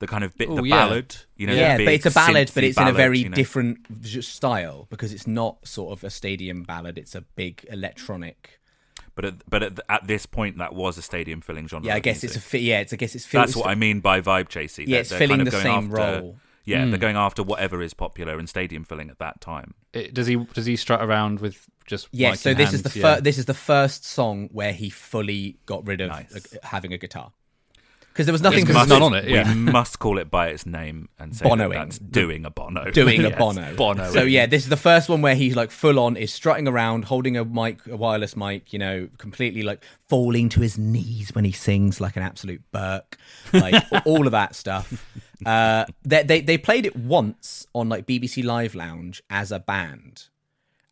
the kind of bit, the yeah. ballad. You know, yeah, but it's a ballad, but synthy it's in a very you know. different style because it's not sort of a stadium ballad. It's a big electronic. But at, but at, at this point, that was a stadium filling genre. Yeah, I of guess it's a music. fi- yeah. It's I guess it's fill- That's it's what fi- I mean by vibe chasey. Yeah, They're- it's they're filling kind of the going same after- role. Yeah, Hmm. they're going after whatever is popular and stadium filling at that time. It- does he does he strut around with just Yeah, mic so in this is hand? the Yeah. fir- this is the first song where he fully got rid of Nice. uh, having a guitar because there was nothing there's none on it, We yeah. must call it by its name and say that that's doing a bono. doing a Bono. Bono. So yeah, this is the first one where he's like full on is strutting around, holding a mic, a wireless mic, you know, completely like falling to his knees when he sings like an absolute Burke, like all of that stuff. Uh, they, they they played it once on like BBC Live Lounge as a band,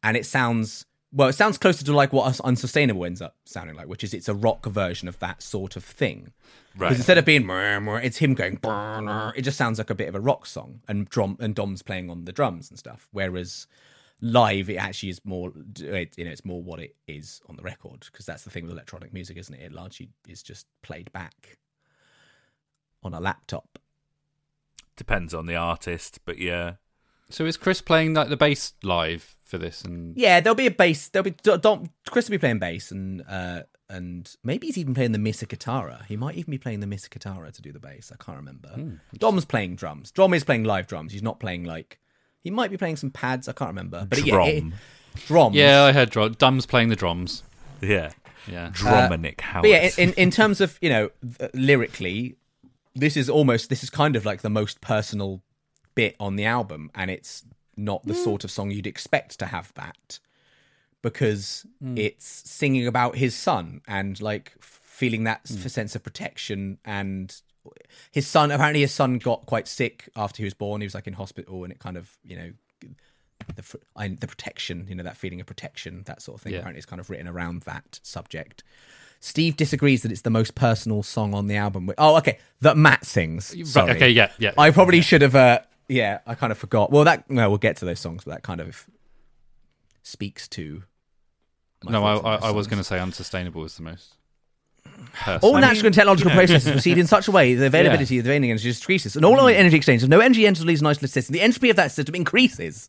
and it sounds well. It sounds closer to like what Us- Unsustainable ends up sounding like, which is it's a rock version of that sort of thing. Right. Because instead of being it's him going it just sounds like a bit of a rock song and drum and Dom's playing on the drums and stuff. Whereas live it actually is more it, you know it's more what it is on the record because that's the thing with electronic music isn't it it largely is just played back on a laptop Depends on the artist, but yeah. So is Chris playing like the bass live for this? And yeah there'll be a bass there'll be Dom, chris will be playing bass and uh and maybe he's even playing the Misa Kitara. He might even be playing the Misa Kitara to do the bass. I can't remember. Dom's playing drums. Dom is playing live drums. He's not playing like he might be playing some pads. I can't remember. But yeah, it, drums. yeah, I heard drum. Dom's playing the drums. Yeah. Yeah. Drominic Howard. But yeah, in, in terms of you know th- lyrically, this is almost this is kind of like the most personal bit on the album, and it's not the sort of song you'd expect to have that because it's singing about his son and like feeling that s- sense of protection and his son apparently his son got quite sick after he was born he was like in hospital and it kind of you know the the protection you know that feeling of protection that sort of thing Yeah. apparently it's kind of written around that subject Steve disagrees that it's the most personal song on the album. Oh, okay. That Matt sings. Sorry. Right, okay, yeah, yeah. I probably should have. Uh, yeah, I kind of forgot. Well, that well, we'll get to those songs, but that kind of speaks to. no, I, I, I was going to say unsustainable is the most. All natural and technological processes proceed in such a way the availability of the energy just decreases, and all our energy exchange of no energy enters leaves an isolated system. The entropy of that system increases.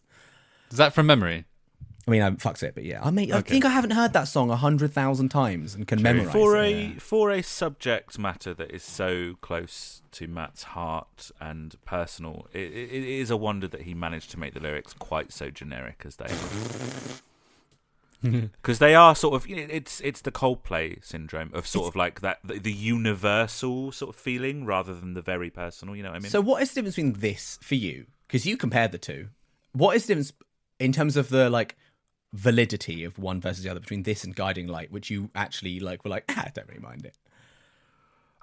Is that from memory? I mean, I fucks it, but yeah, I mean, I think I haven't heard that song a hundred thousand times and can memorize for it. a for a subject matter that is so close to Matt's heart and personal, it, it, it is a wonder that he managed to make the lyrics quite so generic as they are. Because they are sort of, you know, it's it's the Coldplay syndrome of sort of like that the, the universal sort of feeling rather than the very personal. You know what I mean? So, what is the difference between this for you? Because you compared the two. What is the difference in terms of the like validity of one versus the other between this and Guiding Light, which you actually like were like, ah, I don't really mind it.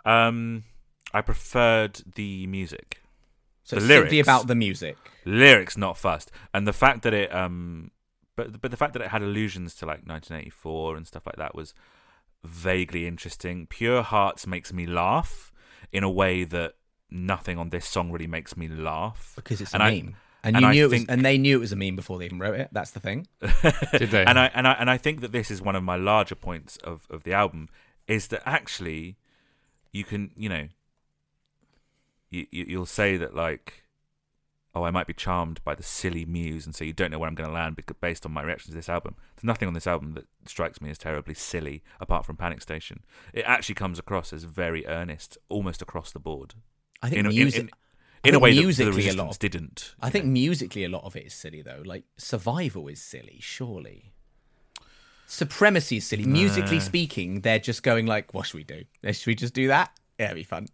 um, I preferred the music. So The it's simply lyrics. about the music. lyrics not fussed and the fact that it um but but the fact that it had allusions to like 1984 and stuff like that was vaguely interesting pure hearts makes me laugh in a way that nothing on this song really makes me laugh Because it's a And I- meme. And, and you I knew it was, think- and they knew it was a meme before they even wrote it. That's the thing. Did they? and I and I and I think that this is one of my larger points of of the album is that actually you can you know you, you you'll say that like oh I might be charmed by the silly muse and so you don't know where I'm going to land because based on my reaction to this album there's nothing on this album that strikes me as terribly silly apart from Panic Station it actually comes across as very earnest almost across the board I think in, a- in- music. in, I in a way that the musically a resistance lot. didn't I think musically a lot of it is silly though. Like Survival is silly, surely. Supremacy is silly. Musically speaking, they're just going like, "What should we do? Should we just do that? Yeah, it'd be fun."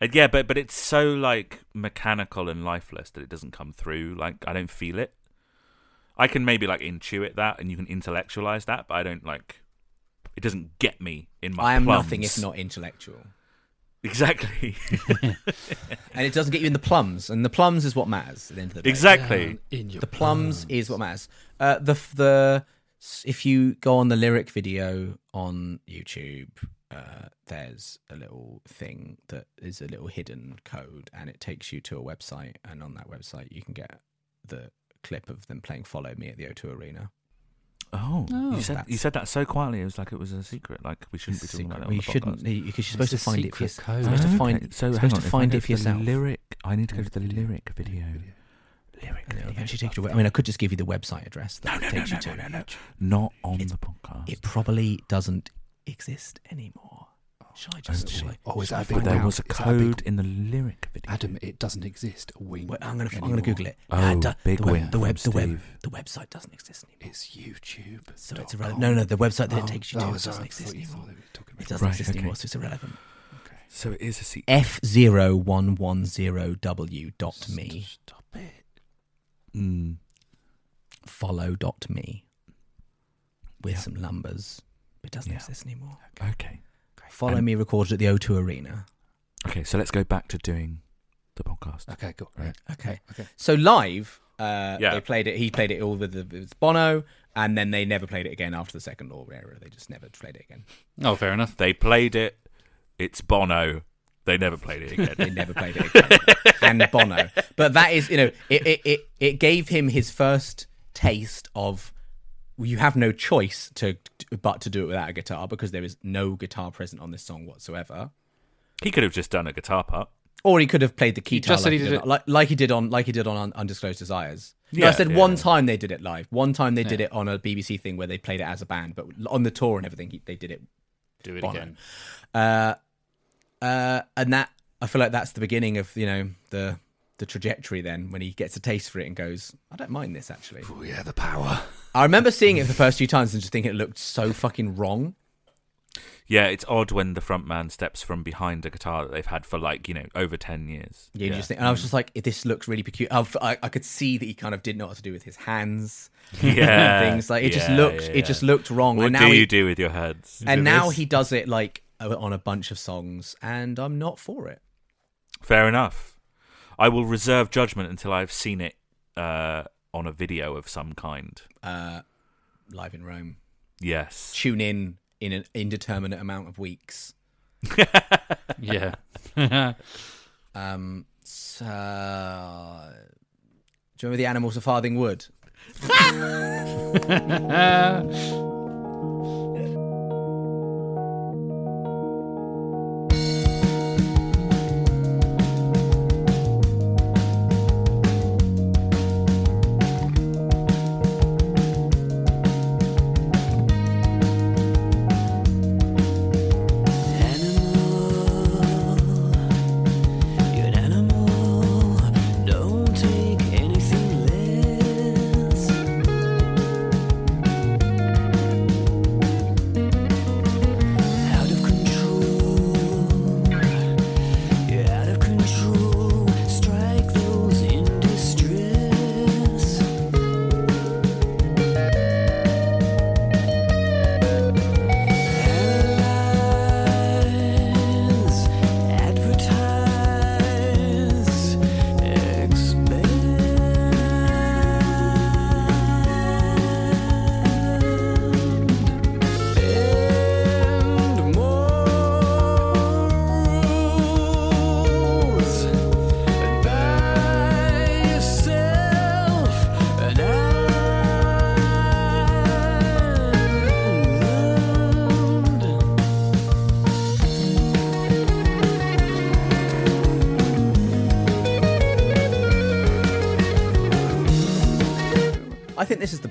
Uh, yeah, but but it's so like mechanical and lifeless that it doesn't come through. Like I don't feel it. I can maybe like intuit that, and you can intellectualize that, but I don't like. It doesn't get me in my. I am plums. nothing if not intellectual. Exactly, and it doesn't get you in the plums, and the plums is what matters at the end of the day. exactly. in your The plums is what matters. Uh, the the if you go on the lyric video on YouTube, uh, there's a little thing that is a little hidden code, and it takes you to a website, and on that website you can get the clip of them playing "Follow Me" at the O2 Arena. Oh, Oh. you oh, said you said that so quietly. It was like it was a secret. Like we shouldn't be It's a talking about it. Well, on you the shouldn't podcast. because you're supposed to It's a find it for secret yourself. code. You're supposed to Okay, find, so you're hang supposed on, to if find I it for to the yourself. lyric. I need to go to the lyric video. Lyric. And it'll video. eventually take you to. I mean, I could just give you the website address that No, it no, no, takes no, you to. no, no, no. Not on It's- the podcast. It probably doesn't exist anymore. Shall I just? Shall I, Oh, is that big there out? was a code in the lyric video. Adam, it doesn't exist. Wing. Wait, I'm gonna. I'm gonna Google it. Oh, do- big the web, win the web, the web, the website doesn't exist anymore. It's YouTube. So it's irrelevant. No, no, the website that it takes you to oh, doesn't sorry, exist anymore. thought we were talking It doesn't Right, exist okay. anymore, so it's irrelevant. So it is a secret. F zero one one zero W dot me Stop it. Mm. follow dot me with Yeah. some numbers. It doesn't Yeah. exist anymore. Okay. Follow And- me recorded at the O2 Arena. Okay, so let's go back to doing the podcast. Okay, cool. Right. Okay. Okay. So live, uh, Yeah. they played it. He played it all with, the, with Bono, and then they never played it again after the second Law era. They just never played it again. Oh, fair enough. They played it. It's Bono. They never played it again. They never played it again. and Bono, but that is, you know, it it it, it gave him his first taste of you have no choice to but to do it without a guitar because there is no guitar present on this song whatsoever. He could have just done a guitar part. Or he could have played the guitar just like, he he did did it- like, like he did on like he did on Undisclosed Desires. No, I said yeah, one yeah. time they did it live. One time they did it on a BBC thing where they played it as a band, but on the tour and everything, he, they did it Do it again. uh, uh, and that I feel like that's the beginning of you know the the trajectory. Then when he gets a taste for it and goes, I don't mind this actually. Oh yeah, the power. I remember seeing it the first few times and just thinking it looked so fucking wrong. Yeah, it's odd when the front man steps from behind a guitar that they've had for like you know over ten years. Yeah, you just think, and I was just like, this looks really peculiar. I, I, I could see that he kind of didn't know what to do with his hands. yeah, and things like it just looked, yeah, it just looked wrong. What and do now you he, do with your heads? and now this? he does it like uh, on a bunch of songs, and I'm not for it. Fair enough. I will reserve judgment until I've seen it uh, on a video of some kind. Uh, live in Rome, Yes. tune in in an indeterminate amount of weeks. Yeah. Um, so, do you remember the animals of Farthing Wood?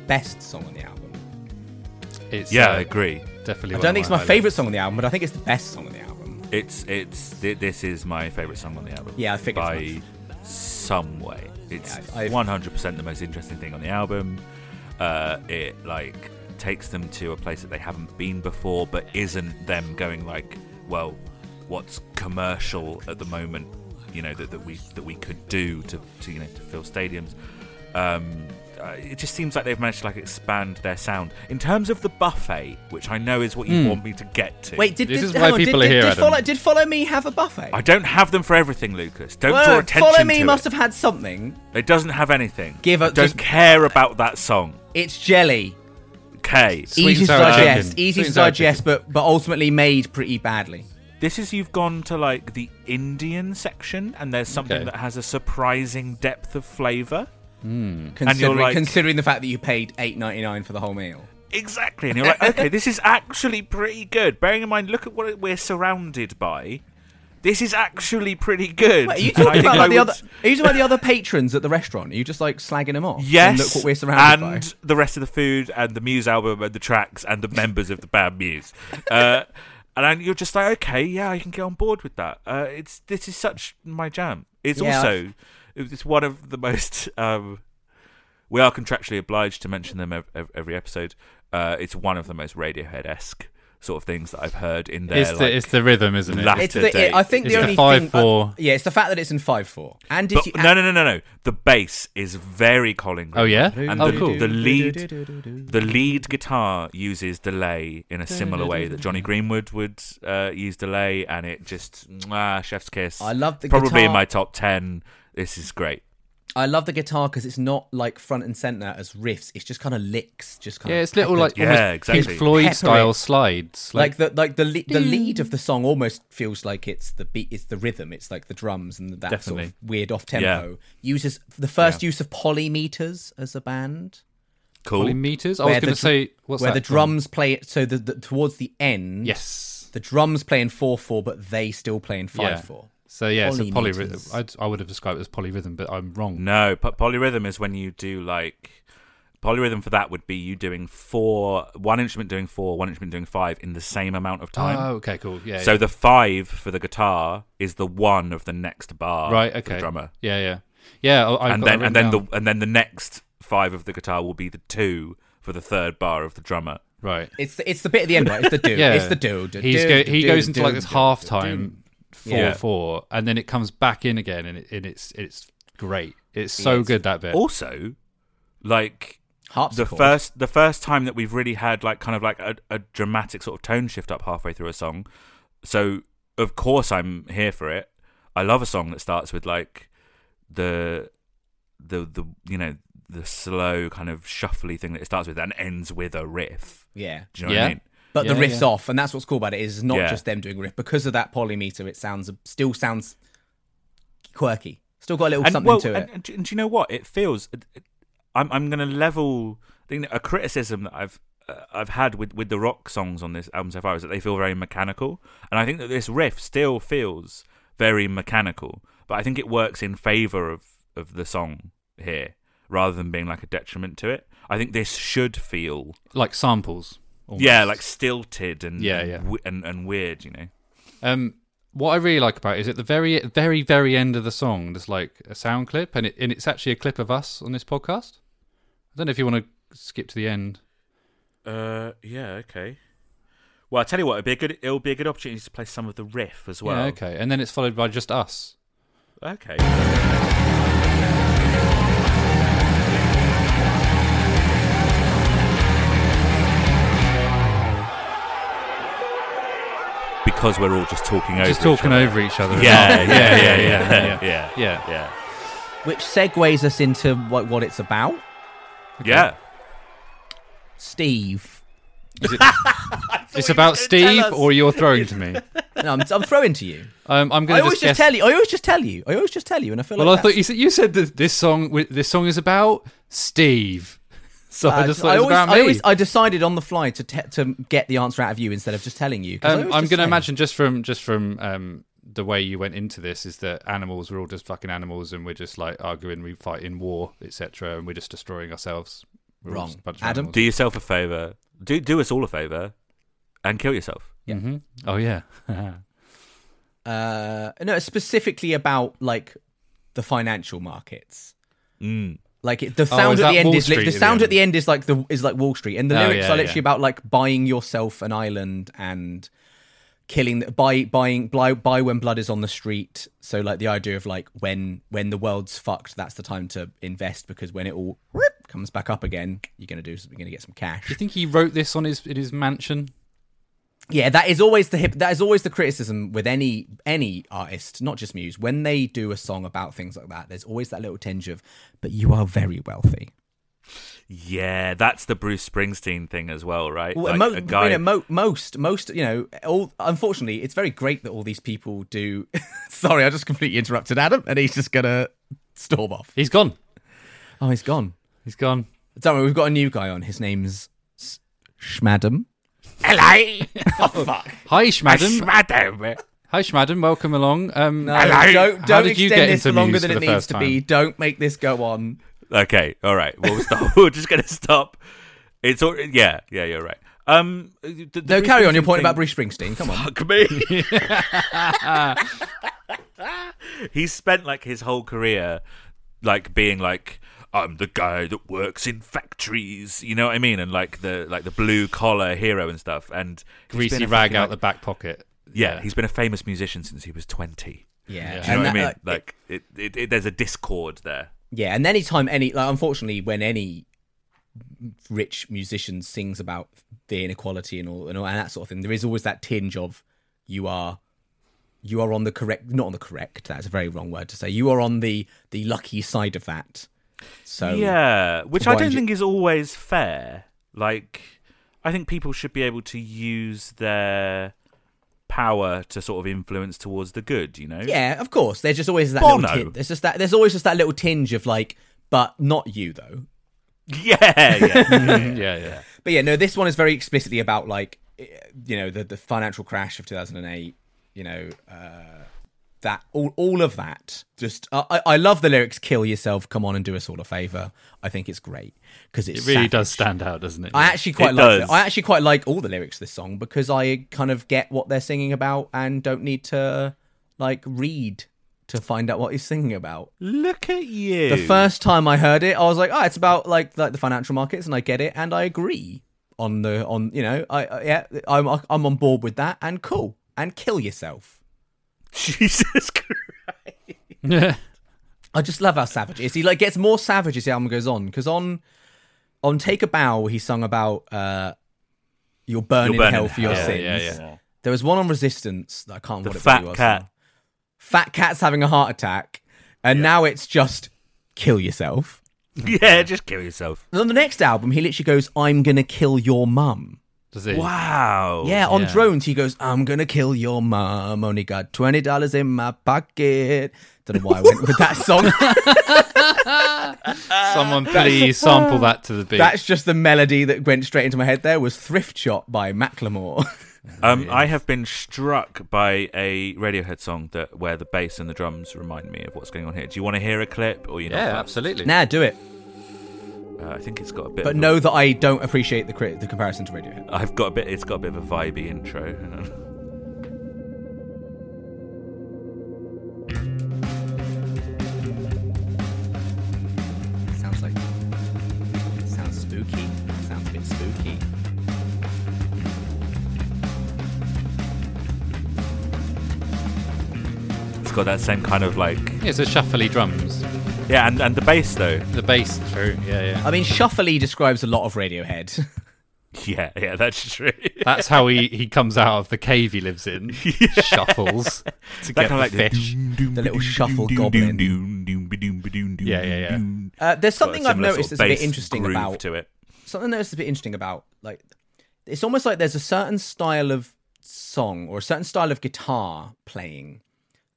best song on the album. It's Yeah, uh, I agree. Definitely. I don't think it's my highlights. favorite song on the album, but I think it's the best song on the album. It's it's thi- this is my favorite song on the album. Yeah, I think as by some way. It's one hundred percent the most interesting thing on the album. Uh, it like takes them to a place that they haven't been before, but isn't them going like, well, what's commercial at the moment? You know that, that we that we could do to, to you know to fill stadiums. Um, it just seems like they've managed to like expand their sound in terms of the buffet, which I know is what you want me to get to. Hmm. Wait, did This did, is hang why on, people did, are here, Did Adam. follow, did follow me have a buffet? I don't have them for everything, Lucas. Don't Well, draw attention follow me to must it. have had something. It doesn't have anything. Give up. don't just- care about that song. It's jelly, Okay. Sweet easy and to sour digest, chicken. easy Sweet to and sour digest, but but ultimately made pretty badly. This is you've gone to like the Indian section, and there's something Okay. that has a surprising depth of flavour. Considering, like- considering the fact that you paid eight ninety nine for the whole meal. Exactly, and you're like, okay, this is actually pretty good. Bearing in mind, look at what we're surrounded by. This is actually pretty good. Wait, are you talking about like the would- other? Are you talking about the other patrons at the restaurant? Are you just like slagging them off? Yes, And look what we're surrounded and by. And the rest of the food, and the Muse album, and the tracks, and the members of the band Muse. Uh, and then you're just like, okay, yeah, I can get on board with that. Uh, it's this is such my jam. It's Yeah, also it's one of the most. Um, we are contractually obliged to mention them ev- ev- every episode. Uh, it's one of the most Radiohead esque sort of things that I've heard in there. It's the it's the rhythm, isn't it? lack- It's the, it, I think It's the the only five, thing, four. uh, yeah, it's the fact that it's in five four. And did But, you, no, no, no, no, no. The bass is very Colin. Oh yeah. And oh the, cool. the lead the lead guitar uses delay in a similar way that Jonny Greenwood would uh, use delay, and it just ah, chef's kiss. I love the probably in my top ten. This is great. I love the guitar because it's not like front and center as riffs. It's just kind of licks, just kind yeah, of it's little like Yeah, exactly. Pink Floyd Pepper style slides. like the like the le- the lead of the song almost feels like it's the beat, it's the rhythm, it's like the drums and that sort of weird off tempo. Uses the first use of polymeters as a band. Cool. Polymeters. I Where was going to dr- say what's where that the from? drums play it. So the, the towards the end, Yes. the drums play in four four, but they still play in five Yeah. four. So yeah, so polyrhythm. I'd, I would have described it as polyrhythm, but I'm wrong. No, po- polyrhythm is when you do like polyrhythm for that would be you doing four, one instrument doing four, one instrument doing five in the same amount of time. Oh, okay, cool. Yeah. so yeah. the five for the guitar is the one of the next bar, right, for the okay. drummer, Yeah, yeah, yeah. I- I've and then and then written the and then the next five of the guitar will be the two for the third bar of the drummer. right. It's the, it's the bit at the end, right? It's the do. Yeah, It's the do. do, He's do, go, do, he do, goes do, into like this do, half time four Yeah. four, and then it comes back in again, and, it, and it's it's great. It's so Yes. good that bit. Also, like the first the first time that we've really had like kind of like a, a dramatic sort of tone shift up halfway through a song so of course i'm here for it i love a song that starts with like the the the you know the slow kind of shuffly thing that it starts with and ends with a riff Yeah. do you know what i mean But the riff's yeah. off, and that's what's cool about it. Is not Yeah. just them doing riff because of that polymeter. It sounds still sounds quirky. Still got a little and something well to and, it. and, do- and do you know what it feels it- it- i'm i'm going to level I think a criticism that i've uh, I've had with, with the rock songs on this album so far is that they feel very mechanical, and I think that this riff still feels very mechanical. But I think it works in favor of, of the song here, rather than being like a detriment to it. I think this should feel like samples. Almost. yeah, like stilted and Yeah, yeah. wi- and and weird, you know. Um, what I really like about it is at the very, very, very end of the song, there's like a sound clip, and it and it's actually a clip of us on this podcast. I don't know if you want to skip to the end. Uh, yeah, okay. Well, I tell you what, it'll be a good it'll be a good opportunity to play some of the riff as well. yeah, okay, and then it's followed by just us. Okay. Because we're all just talking over just each talking other. over each other. Yeah, yeah, yeah, yeah, yeah, yeah, yeah, yeah. yeah, Which segues us into what what it's about. yeah. Steve. It's about Steve, or you're throwing to me. No, I'm, I'm throwing to you. Um, I'm going to always just just guess. tell you. I always just tell you. I always just tell you, and I feel well, like I thought you said you said that this song this song is about Steve. So I Uh, just I thought it was always, about I always, I decided on the fly to te- to get the answer out of you instead of just telling you. I Um, always I'm going to imagine just from just from um, the way you went into this is that animals we're all just fucking animals and we're just like arguing, we fight in war, etc., and we're just destroying ourselves. We're Wrong. a bunch of Adam? animals. Do yourself a favor. Do do us all a favor, and kill yourself. Mhm. Oh yeah. Uh, no, specifically about like the financial markets. Mm. Like it, the Oh, sound is at the end Wall is Street the at the sound at the end is like the is like Wall Street, and the Oh, lyrics yeah, are literally yeah. about like buying yourself an island and killing buy buying buy, buy when blood is on the street. So like the idea of like when when the world's fucked, that's the time to invest because when it all whoop, comes back up again, you're gonna do you're gonna get some cash. Do you think he wrote this on his in his mansion? Yeah, that is always the hip. That is always the criticism with any any artist, not just Muse. When they do a song about things like that, there's always that little tinge of, "But you are very wealthy." Yeah, that's the Bruce Springsteen thing as well, right? Well, Like mo- a guy. you know, mo- most, most, you know, all. Unfortunately, it's very great that all these people do. Sorry, I just completely interrupted Adam, and he's just gonna storm off. He's gone. Oh, he's gone. He's gone. Don't worry, we've got a new guy on. His name's S- Schmadam. Hello, oh, Hi, Schmadam. madam. Hi, Schmadam. Welcome along. Um, No, Hello. don't don't did you extend get this into longer than it needs to time? be. Don't make this go on. Okay, all right. We'll stop. We're just gonna stop. It's all. Yeah, yeah. You're right. Um, the, the No, carry on. Your point thing- about Bruce Springsteen. Come on. Fuck me. he spent like his whole career, like being like. I'm the guy that works in factories, you know what I mean, and like the like the blue collar hero and stuff. And greasy rag fucking, out like- the back pocket. Yeah, he's been a famous musician since he was twenty. Yeah, Do you know what I mean? uh, like, it, it, it, there's a discord there. Yeah, and anytime any like unfortunately when any rich musician sings about the inequality and all and, all, and that sort of thing, there is always that tinge of you are you are on the correct not on the correct, that's a very wrong word to say. You are on the the lucky side of that. So yeah, which I don't you- think is always fair. Like, I think people should be able to use their power to sort of influence towards the good. You know? Yeah, of course. There's just always that Bono. little tin- there's just that there's always just that little tinge of like, but not you though. Yeah, yeah. Mm, yeah, yeah. But yeah, no, this one is very explicitly about like eh, you know the the financial crash of 2008. You know uh, that all all of that. Just I I I love the lyrics. Kill yourself. Come on and do us all a favor. I think it's great because It really savage. does stand out, doesn't it? I actually quite It like does. it. I actually quite like all the lyrics of this song because I kind of get what they're singing about and don't need to like read to find out what he's singing about. Look at you. The first time I heard it, I was like, "Oh, it's about like like the financial markets," and I get it, and I agree on the on you know, I, I yeah, I'm I'm on board with that, and cool, and kill yourself. Jesus Christ. Yeah. I just love how savage it is. He like gets more savage as the album goes on because on on Take a Bow he sung about uh you'll burn in hell for your hell. sins. Yeah, yeah. There was one on Resistance that I can't remember what fat it was. cat. Fat cat's having a heart attack, and now it's just kill yourself. Yeah, just kill yourself. And on the next album, he literally goes, "I'm gonna kill your mum." Does it? Wow. Yeah, on yeah. drones, he goes, "I'm gonna kill your mum." Only got twenty dollars in my pocket. Don't know why I went with that song. Someone please sample that to the beat. That's just the melody that went straight into my head. There was "Thrift Shop" by Macklemore. Um, I have been struck by a Radiohead song that where the bass and the drums remind me of what's going on here. Do you want to hear a clip, or you? yeah, absolutely. nah, do it. Uh, I think it's got a bit. But of a- know that I don't appreciate the cri- the comparison to Radiohead. I've got a bit. It's got a bit of a vibey intro. Sounds like sounds spooky. Sounds a bit spooky. It's got that same kind of like Yeah, it's a shuffly drums. Yeah, and and the bass though. The bass, true. Yeah, yeah. I mean, shuffly describes a lot of Radiohead. Yeah, yeah, that's true. That's how he, he comes out of the cave he lives in. Shuffles to That get the like fish. The little shuffle goblin. Yeah, yeah, yeah. Uh, there's something I've noticed sort that's a bit interesting about to it. something that's a bit interesting about like it's almost like there's a certain style of song or a certain style of guitar playing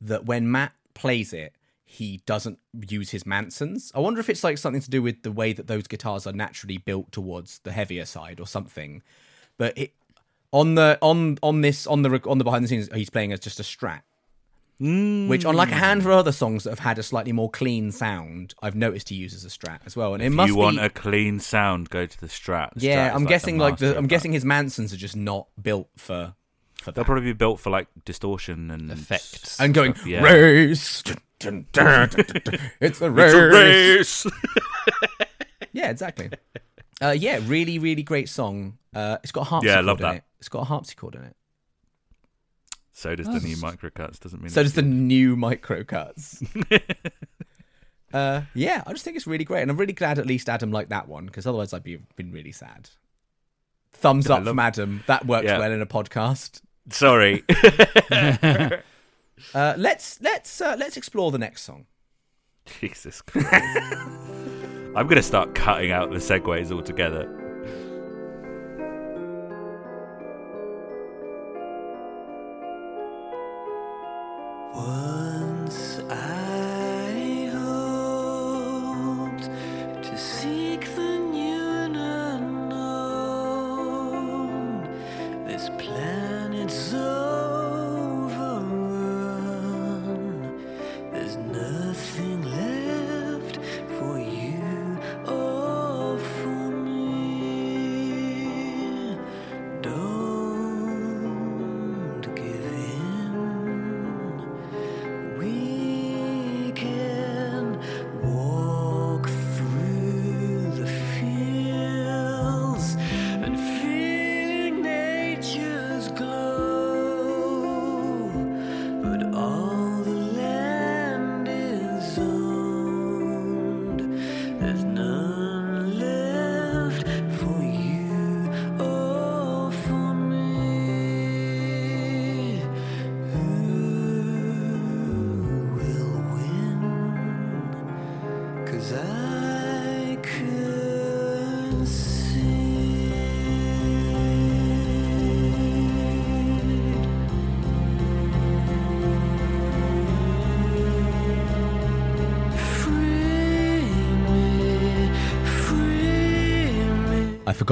that when Matt plays it he doesn't use his Mansons. I wonder if it's like something to do with the way that those guitars are naturally built towards the heavier side or something. But it, on the on on this on the on the behind the scenes he's playing as just a Strat. Mm. Which, on like a handful of other songs that have had a slightly more clean sound, I've noticed he uses a Strat as well. And it If must you want be, a clean sound, go to the Strat. The yeah, Strat I'm the guessing like the I'm guessing his Mansons are just not built for for They'll that. probably be built for like distortion and Effects. and going yeah. race. Dun, dun, dun, dun, dun, dun. It's a race. It's a race. Yeah, exactly. Uh, yeah, really, really great song. Uh, it's got a harpsichord Yeah, I love in that. it. It's got a harpsichord in it. so does the new microcuts. Doesn't mean So it's does the new micro cuts. uh, yeah, I just think it's really great, and I'm really glad at least Adam liked that one because otherwise I'd be been really sad. Thumbs Yeah, up love- from Adam. That works Yeah. well in a podcast. Sorry. Uh, let's let's uh, let's explore the next song. Jesus Christ. I'm going to start cutting out the segues altogether. Once I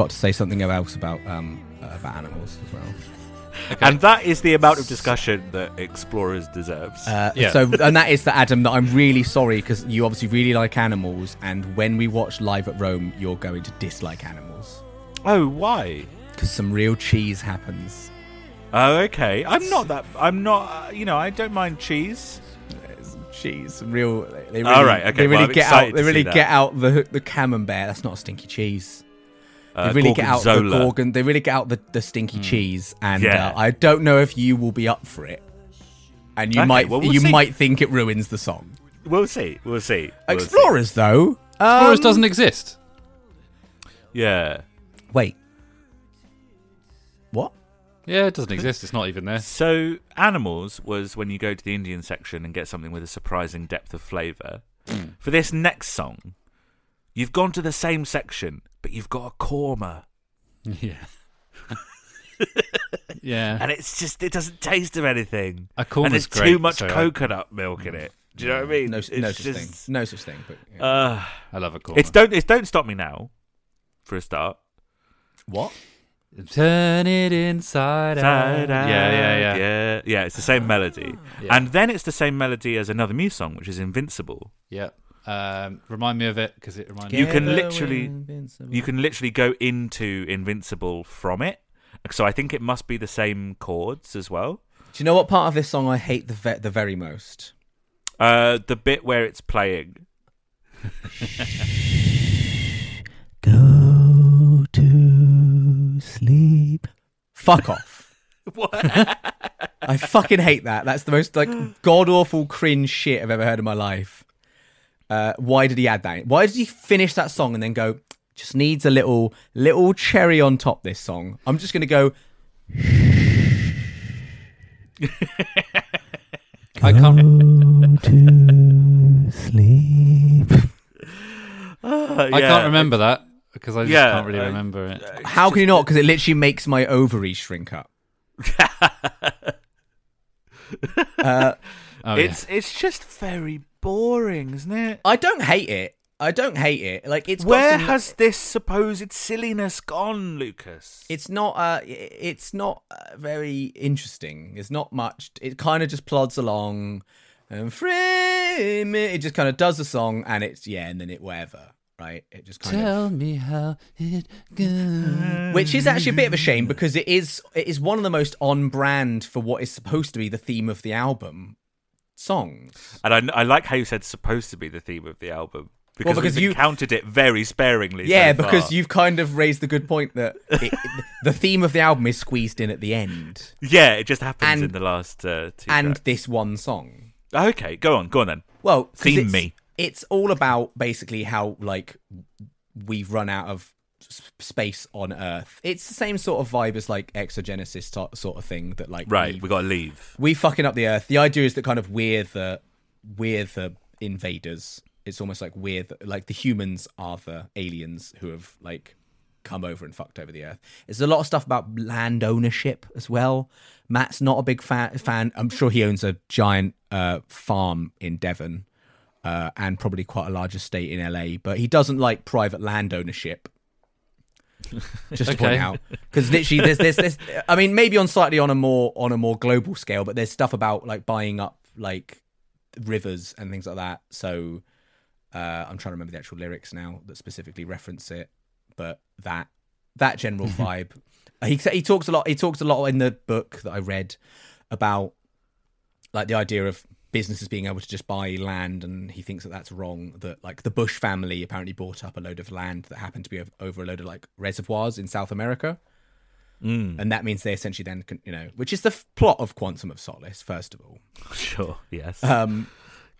forgot to say something else about um uh, about animals as well. And that is the amount of discussion that Explorers deserves. Uh, Yeah. So, and that is that, Adam. That I'm really sorry because you obviously really like animals, and when we watch Live at Rome, you're going to dislike animals oh, why? because some real cheese happens. Oh, okay. I'm not that. I'm not. Uh, you know, I don't mind cheese. Cheese, some real. They really, All right, okay, They really well, I'm get excited out. They to really see that. get out the the camembert. That's not a stinky cheese. They Uh, really get out the gorgon. They really get out the, the stinky cheese, and Yeah. uh, I don't know if you will be up for it. And you Okay, might well, we'll you see. might think it ruins the song. We'll see. We'll see. We'll see. Explorers, though. Explorers um, doesn't exist. Yeah. Wait. What? Yeah, it doesn't exist. It's not even there. So, animals was when you go to the Indian section and get something with a surprising depth of flavour. Hmm. For this next song, you've gone to the same section, but you've got a korma. Yeah. yeah. And it's just, it doesn't taste of anything. A korma's and there's great, too much so I- coconut milk in it. Do you know what I mean? No, it's no such just, thing. No such thing. But yeah. Uh, I love a korma. it's don't it's don't stop me now. For a start, what? Turn it inside out. Out. Yeah, yeah, yeah. yeah, yeah. It's the same melody, Yeah. and then it's the same melody as another Muse song, which is Invincible. Yeah. Um, remind me of it because it reminds You me. can literally- invincible. You can literally go into Invincible from it. So I think it must be the same chords as well. Do you know what part of this song I hate the ve- the very most? Uh, the bit where it's playing. Go to sleep. Fuck off. What? I fucking hate that. That's the most like god awful cringe shit I've ever heard in my life. Uh, why did he add that? Why did he finish that song and then go? Just needs a little little cherry on top. This song. I'm just gonna go. I can't. to sleep. I can't remember that because I just Yeah, can't really uh, remember it. How can you not? Because it literally makes my ovaries shrink up. uh, Oh, it's it's just very boring, isn't it? I don't hate it. I don't hate it. Like it's Where some- has this supposed silliness gone, Lucas? It's not. Uh, it's not uh, very interesting. It's not much. It kind of just plods along, and frame it. It just kind of does the song, and it's yeah, and then it whatever. Right? It just kind of. Tell me how it goes. Which is actually a bit of a shame because it is it is one of the most on brand for what is supposed to be the theme of the album songs. And I, I like how you said supposed to be the theme of the album because, because we've you- encountered it very sparingly. so Yeah, far. because you've kind of raised the good point that it, the theme of the album is squeezed in at the end, yeah, it just happens And- in the last uh, two. and tracks. this one song. okay, go on, go on then. Well, Theme it's, me. It's all about basically how like we've run out of space on Earth. It's the same sort of vibe as like exogenesis to- sort of thing that like Right, we, we got to leave. we fucking up the Earth. The idea is that kind of we're the we're the invaders. It's almost like we're the, like the humans are the aliens who have like come over and fucked over the Earth. There's a lot of stuff about land ownership as well. Matt's not a big fa- fan. I'm sure he owns a giant uh, farm in Devon. Uh, and probably quite a large estate in LA, but he doesn't like private land ownership. Just to point out, because literally, there's, this, there's, I mean, maybe on slightly on a more on a more global scale, but there's stuff about like buying up like rivers and things like that. So uh, I'm trying to remember the actual lyrics now that specifically reference it, but that that general vibe. He he talks a lot. He talks a lot in the book that I read about like the idea of businesses being able to just buy land and he thinks that that's wrong that like the bush family apparently bought up a load of land that happened to be over- a load of like reservoirs in south america. And that means they essentially then can you know which is the f- plot of quantum of solace first of all. Sure, yes. um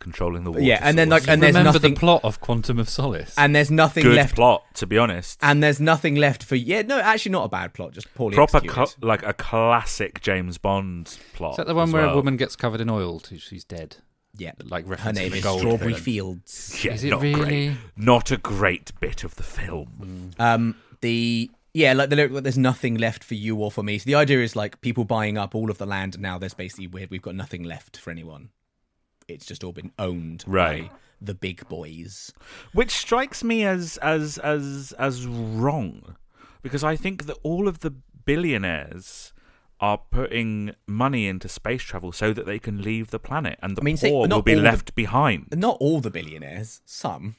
Controlling the water. yeah and then like source. and there's Remember nothing the plot of Quantum of Solace. and there's nothing good left plot, to be honest. and there's nothing left for yeah no actually not a bad plot just poorly Proper, executed. cl- like a classic James Bond plot. Is that the one where well. a woman gets covered in oil till she's dead? yeah Like her reference name is gold strawberry thing. fields Yeah, Is it not really? great. Not a great bit of the film. Um, the yeah, like the lyric, there's nothing left for you or for me. So the idea is like people buying up all of the land, and now there's basically weird. We've got nothing left for anyone. It's just all been owned Right. by the big boys. which strikes me as as as as wrong because I think that all of the billionaires are putting money into space travel so that they can leave the planet, and the I mean, poor not will be all the- left behind. Not all the billionaires, some.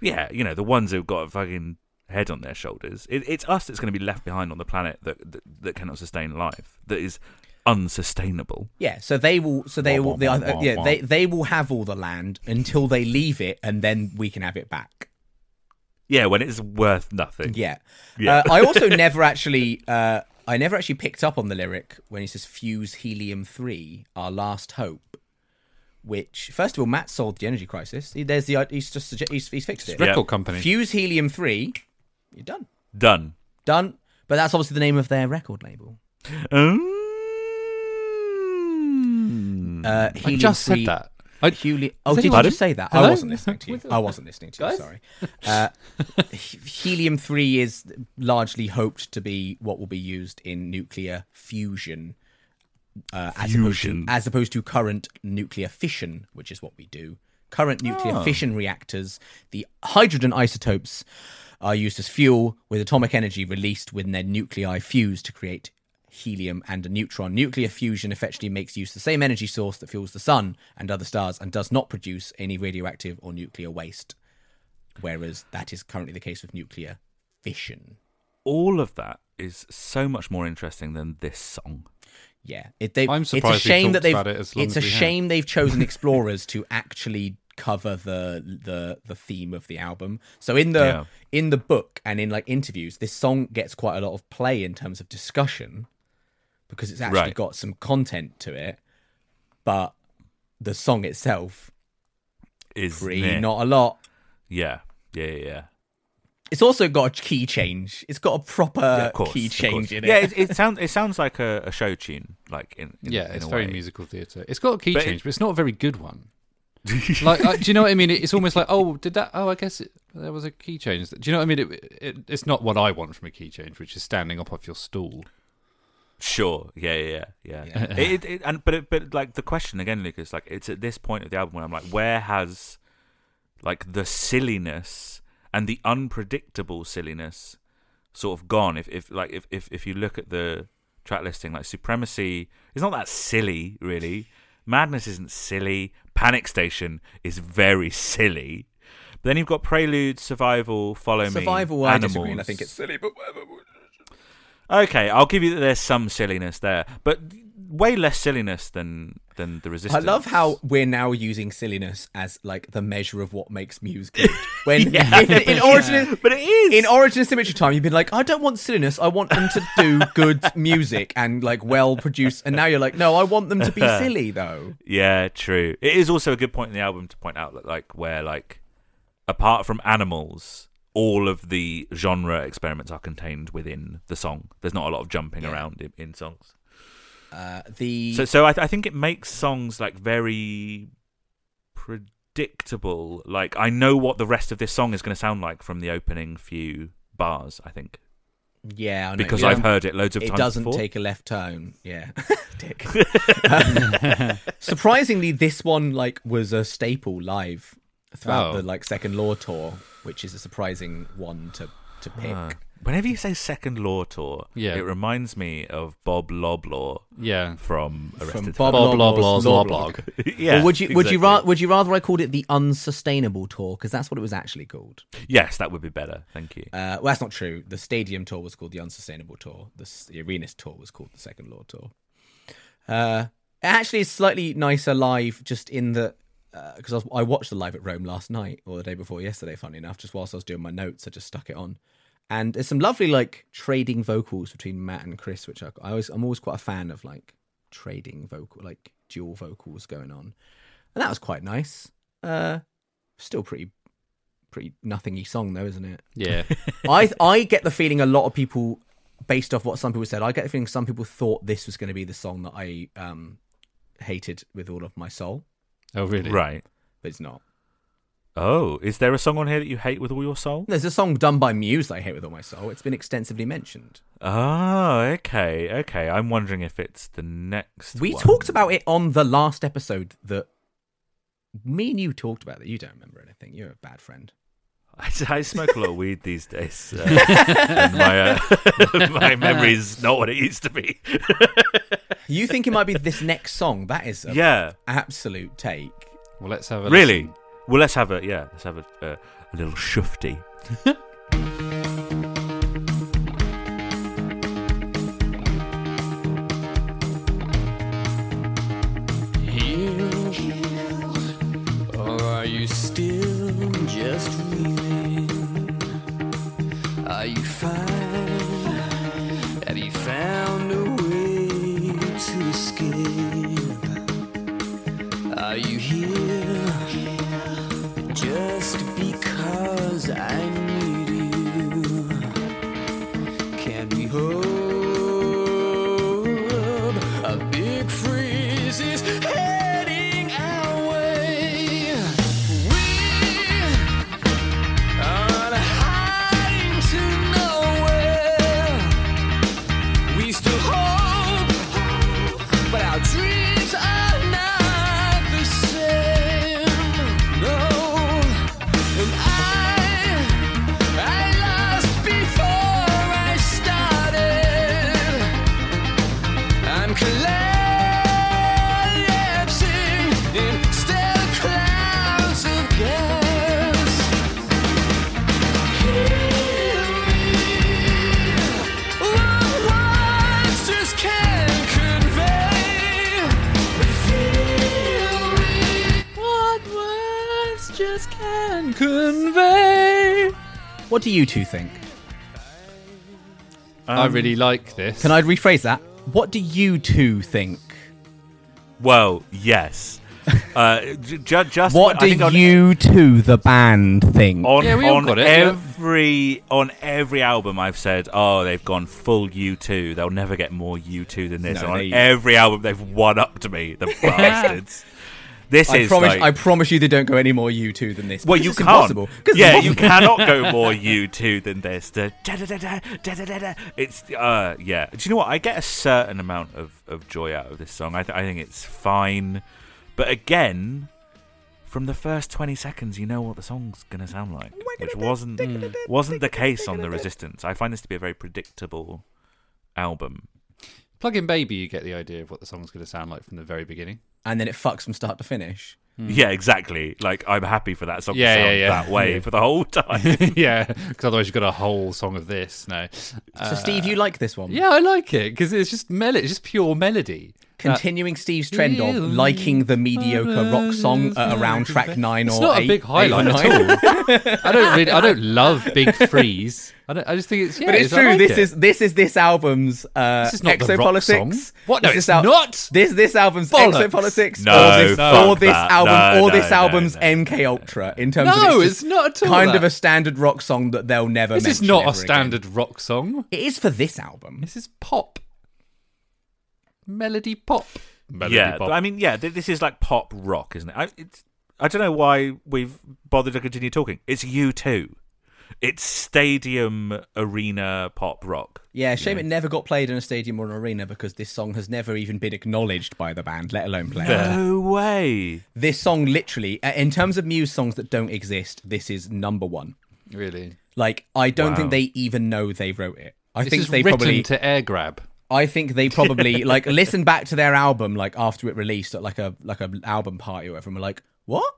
Yeah, you know, the ones who've got a fucking head on their shoulders. It, it's us that's going to be left behind on the planet that, that that cannot sustain life. That is unsustainable. Yeah, so they will. So they will. They, wah, uh, yeah, they they will have all the land until they leave it, and then we can have it back. Yeah, when it's worth nothing. Yeah. Yeah. Uh, I also never actually. Uh, I never actually picked up on the lyric when he says "fuse helium three, our last hope." Which, first of all, Matt solved the energy crisis. He, there's the. He's just sugge- he's, he's fixed it. Yeah. Record company. Fuse helium three. You're done. Done. Done. But that's obviously the name of their record label. Mm. Uh, I just three, said that. I, Heli- oh, did you just say that? I wasn't listening to you. I wasn't listening to you. Guys? Sorry. Uh, helium three is largely hoped to be what will be used in nuclear fusion, uh, as opposed to as opposed to current nuclear fission, which is what we do. Current nuclear Oh. fission reactors, the hydrogen isotopes are used as fuel, with atomic energy released when their nuclei fuse to create helium and a neutron. Nuclear fusion effectively makes use of the same energy source that fuels the sun and other stars and does not produce any radioactive or nuclear waste, whereas that is currently the case with nuclear fission. All of that is so much more interesting than this song. Yeah, it, they, I'm it's a surprised we shame that talked they've. about it as long it's a we have. shame they've chosen explorers to actually cover the the the theme of the album. So in the Yeah. in the book and in like interviews, this song gets quite a lot of play in terms of discussion because it's actually Right. got some content to it, but the song itself Is pretty meh. not a lot. Yeah, yeah, yeah. yeah. It's also got a key change. It's got a proper Yeah, course, key change in it. Yeah, it, it sounds it sounds like a, a show tune, like in, in yeah, in it's a very way. musical theatre. It's got a key But it- change, but it's not a very good one. like, uh, do you know what I mean? It's almost like, oh, did that? Oh, I guess it, there was a key change. Do you know what I mean? It, it, it's not what I want from a key change, which is standing up off your stool. Sure. Yeah, yeah, yeah. yeah. It, it, and but it, but like the question again, Lucas, like it's at this point of the album where I'm like, where has like the silliness and the unpredictable silliness sort of gone? If if like if if if you look at the track listing, like Supremacy is not that silly, really. Madness isn't silly. Panic Station is very silly. But then you've got Prelude, Survival, Follow Me, Survival, I Animals. disagree, and I think it's silly, but whatever. Okay, I'll give you that there's some silliness there, but way less silliness than than the resistance. I love how we're now using silliness as like the measure of what makes Muse good. When Yeah. in, in origin, but it is in Origin of Symmetry time, you've been like, I don't want silliness. I want them to do good music and like well produced. And now you're like, no, I want them to be silly though. yeah, true. It is also a good point in the album to point out that like where like apart from animals, all of the genre experiments are contained within the song. There's not a lot of jumping Yeah. around in, in songs. Uh, the So so I, th- I think it makes songs like very predictable. Like I know what the rest of this song is going to sound like from the opening few bars. I think. yeah, I know. because Yeah. I've heard it loads of it times. doesn't before. take a left turn. Yeah, dick. Surprisingly, this one like was a staple live throughout Oh. the like second law tour, which is a surprising one to to pick. Ah. Whenever you say second law tour, Yeah. it reminds me of Bob Loblaw Yeah. from From Arrested Bob Bob Loblaw's Loblaw's Law Law Blog. Blog. yeah, or would you would you exactly. rather would you rather I called it the unsustainable tour because that's what it was actually called. Yes, that would be better. Thank you. Uh, well, that's not true. The stadium tour was called the unsustainable tour. The, s- the arenas tour was called the second law tour. Uh, it actually is slightly nicer live, just in the because I, was- I watched the live at Rome last night or the day before yesterday. Funny enough, just whilst I was doing my notes, I just stuck it on, and there's some lovely like trading vocals between Matt and Chris, which I, I always I'm always quite a fan of like trading vocal like dual vocals going on, and that was quite nice. Uh, still pretty pretty nothingy song though, isn't it? Yeah. I I get the feeling a lot of people, based off what some people said, I get the feeling some people thought this was going to be the song that I um hated with all of my soul, Oh, really? Right. but it's not. Oh, is there a song on here that you hate with all your soul? There's a song done by Muse that I hate with all my soul. It's been extensively mentioned. Oh, okay, okay. I'm wondering if it's the next. We one. talked about it on the last episode that me and you talked about that. You don't remember anything. You're a bad friend. I, I smoke a lot of weed these days. Uh, and my uh, my memory's not what it used to be. You think it might be this next song? That is an yeah, absolute take. Well, let's have a really. listen. Well, let's have a yeah. Let's have a uh, a little shufty. you two think? I really like this. Can I rephrase that? What do you two think? Well, yes. Uh, j- ju- just What I do think on- you two, the band, think? on Yeah, we all on got it, every on every album I've said, oh, they've gone full U two. They'll never get more U two than this. No, on they- every album, they've one up to me, the bastards. This I is promise. like, I promise you, they don't go any more U two than this. well, you can't. Impossible. 'Cause it's Yeah, you cannot go more U two than this. It's uh, yeah. Do you know what? I get a certain amount of, of joy out of this song. I th- I think it's fine, but again, from the first twenty seconds, you know what the song's gonna sound like, which wasn't wasn't the case on the Resistance. I find this to be a very predictable album. Plug in Baby, you get the idea of what the song's going to sound like from the very beginning. And then it fucks from start to finish. Yeah, exactly. Like I'm happy for that song Hmm. Yeah, to yeah, sound yeah. that way Yeah. for the whole time. yeah, because otherwise you've got a whole song of this. No. So, Steve, you like this one? Yeah, I like it because it's just melody. It's just pure melody. Continuing Steve's trend of liking the mediocre rock song at around mm-hmm. track nine It's or not eight, a big highlight at all. I don't really, I don't love Big Freeze. I, don't, I just think it's yeah. But it's I true. like this it. is this is this album's uh, This is not the rock exopolitics. song. What? No, This it's is al- not. This this album's Bollocks. exopolitics. No, or this, fuck or this that. album, No, or no, this no, album's no. MK Ultra in terms of No, it's, it's just not at all kind that. of a standard rock song that they'll never. This is mention not a ever again. standard rock song. It is for this album. This is pop. Melody pop. Melody yeah, pop. I mean, yeah, th- this is like pop rock, isn't it? I, it's, I don't know why we've bothered to continue talking. It's U two. It's stadium arena pop rock. Yeah, shame it never got played in a stadium or an arena because this song has never even been acknowledged by the band, let alone played. No way. This song, literally, uh, in terms of Muse songs that don't exist, this is number one. really. Like, I don't Wow. think they even know they wrote it. I This think is they written probably. to air grab. I think they probably like listen back to their album like after it released at like a like a album party or whatever, and were like, "What?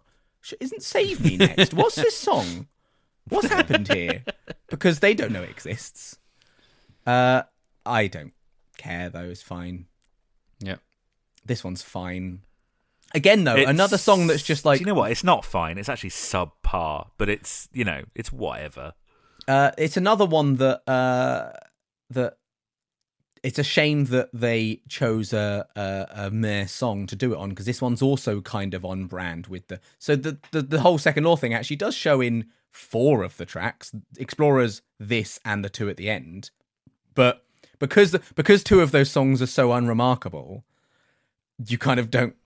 Isn't Save Me next? What's this song? What's happened here?" Because they don't know it exists. Uh, I don't care though. It's fine. Yeah. This one's fine. Again, though, It's- another song that's just like Do you know what? It's not fine. It's actually subpar, but it's you know, it's whatever. Uh, it's another one that uh, that it's a shame that they chose a a, a mere song to do it on because this one's also kind of on brand with the so the, the the whole second law thing actually does show in four of the tracks explorers this and the two at the end. But because because two of those songs are so unremarkable you kind of don't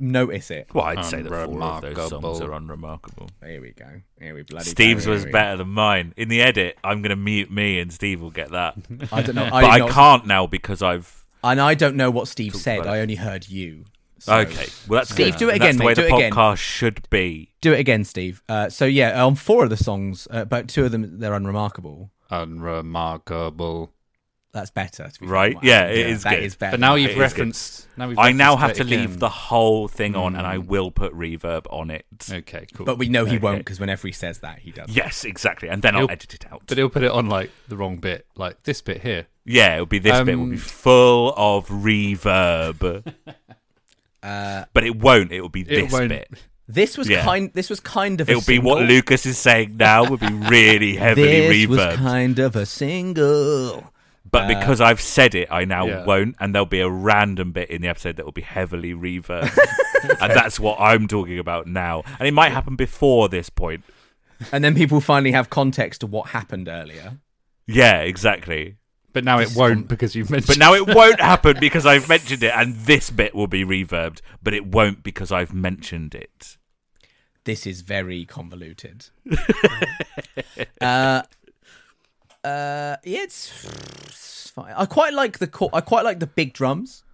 notice it Well, I'd say that four of those songs are unremarkable. here we go here we bloody go, Steve's here was we go. better than mine. In the edit, I'm going to mute me, and Steve will get that. i don't know but I not- can't now because I've And I don't know what Steve said. I only heard you. So- Okay, well that's Steve, good. do it again, That's the mate, way do the it again. podcast should be. Do it again, Steve. Uh, so yeah, on four of the songs, uh, but two of them they're unremarkable. Unremarkable. That's better, to be fair. Right? Wow. Yeah, it is that good. is better. But now you've is good. referenced. Now we've I now have it to leave the whole thing on, and I Hmm. will put reverb on it. Okay, cool. But we know he Okay. won't because whenever he says that, he does. Yes, exactly, and then I'll He'll- edit it out. but he'll put it on like the wrong bit, like this bit here. Yeah, it'll be this bit will be Um, full of reverb, Uh, but it won't. It will be this won't- bit. this was Yeah. kind. This was kind of. It'll be what. Lucas is saying now. Will be really heavily This was kind of a single. But because I've said it, I now Yeah. won't, and there'll be a random bit in the episode that will be heavily reverbed, and that's what I'm talking about now. And it might happen before this point. And then people finally have context to what happened earlier. Yeah, exactly. But now it won't because you've mentioned. But now it won't happen because I've mentioned it, and this bit will be reverbed, but it won't because I've mentioned it. This is very convoluted. uh, uh, yeah, it's, it's fine. I quite like the co- I quite like the big drums.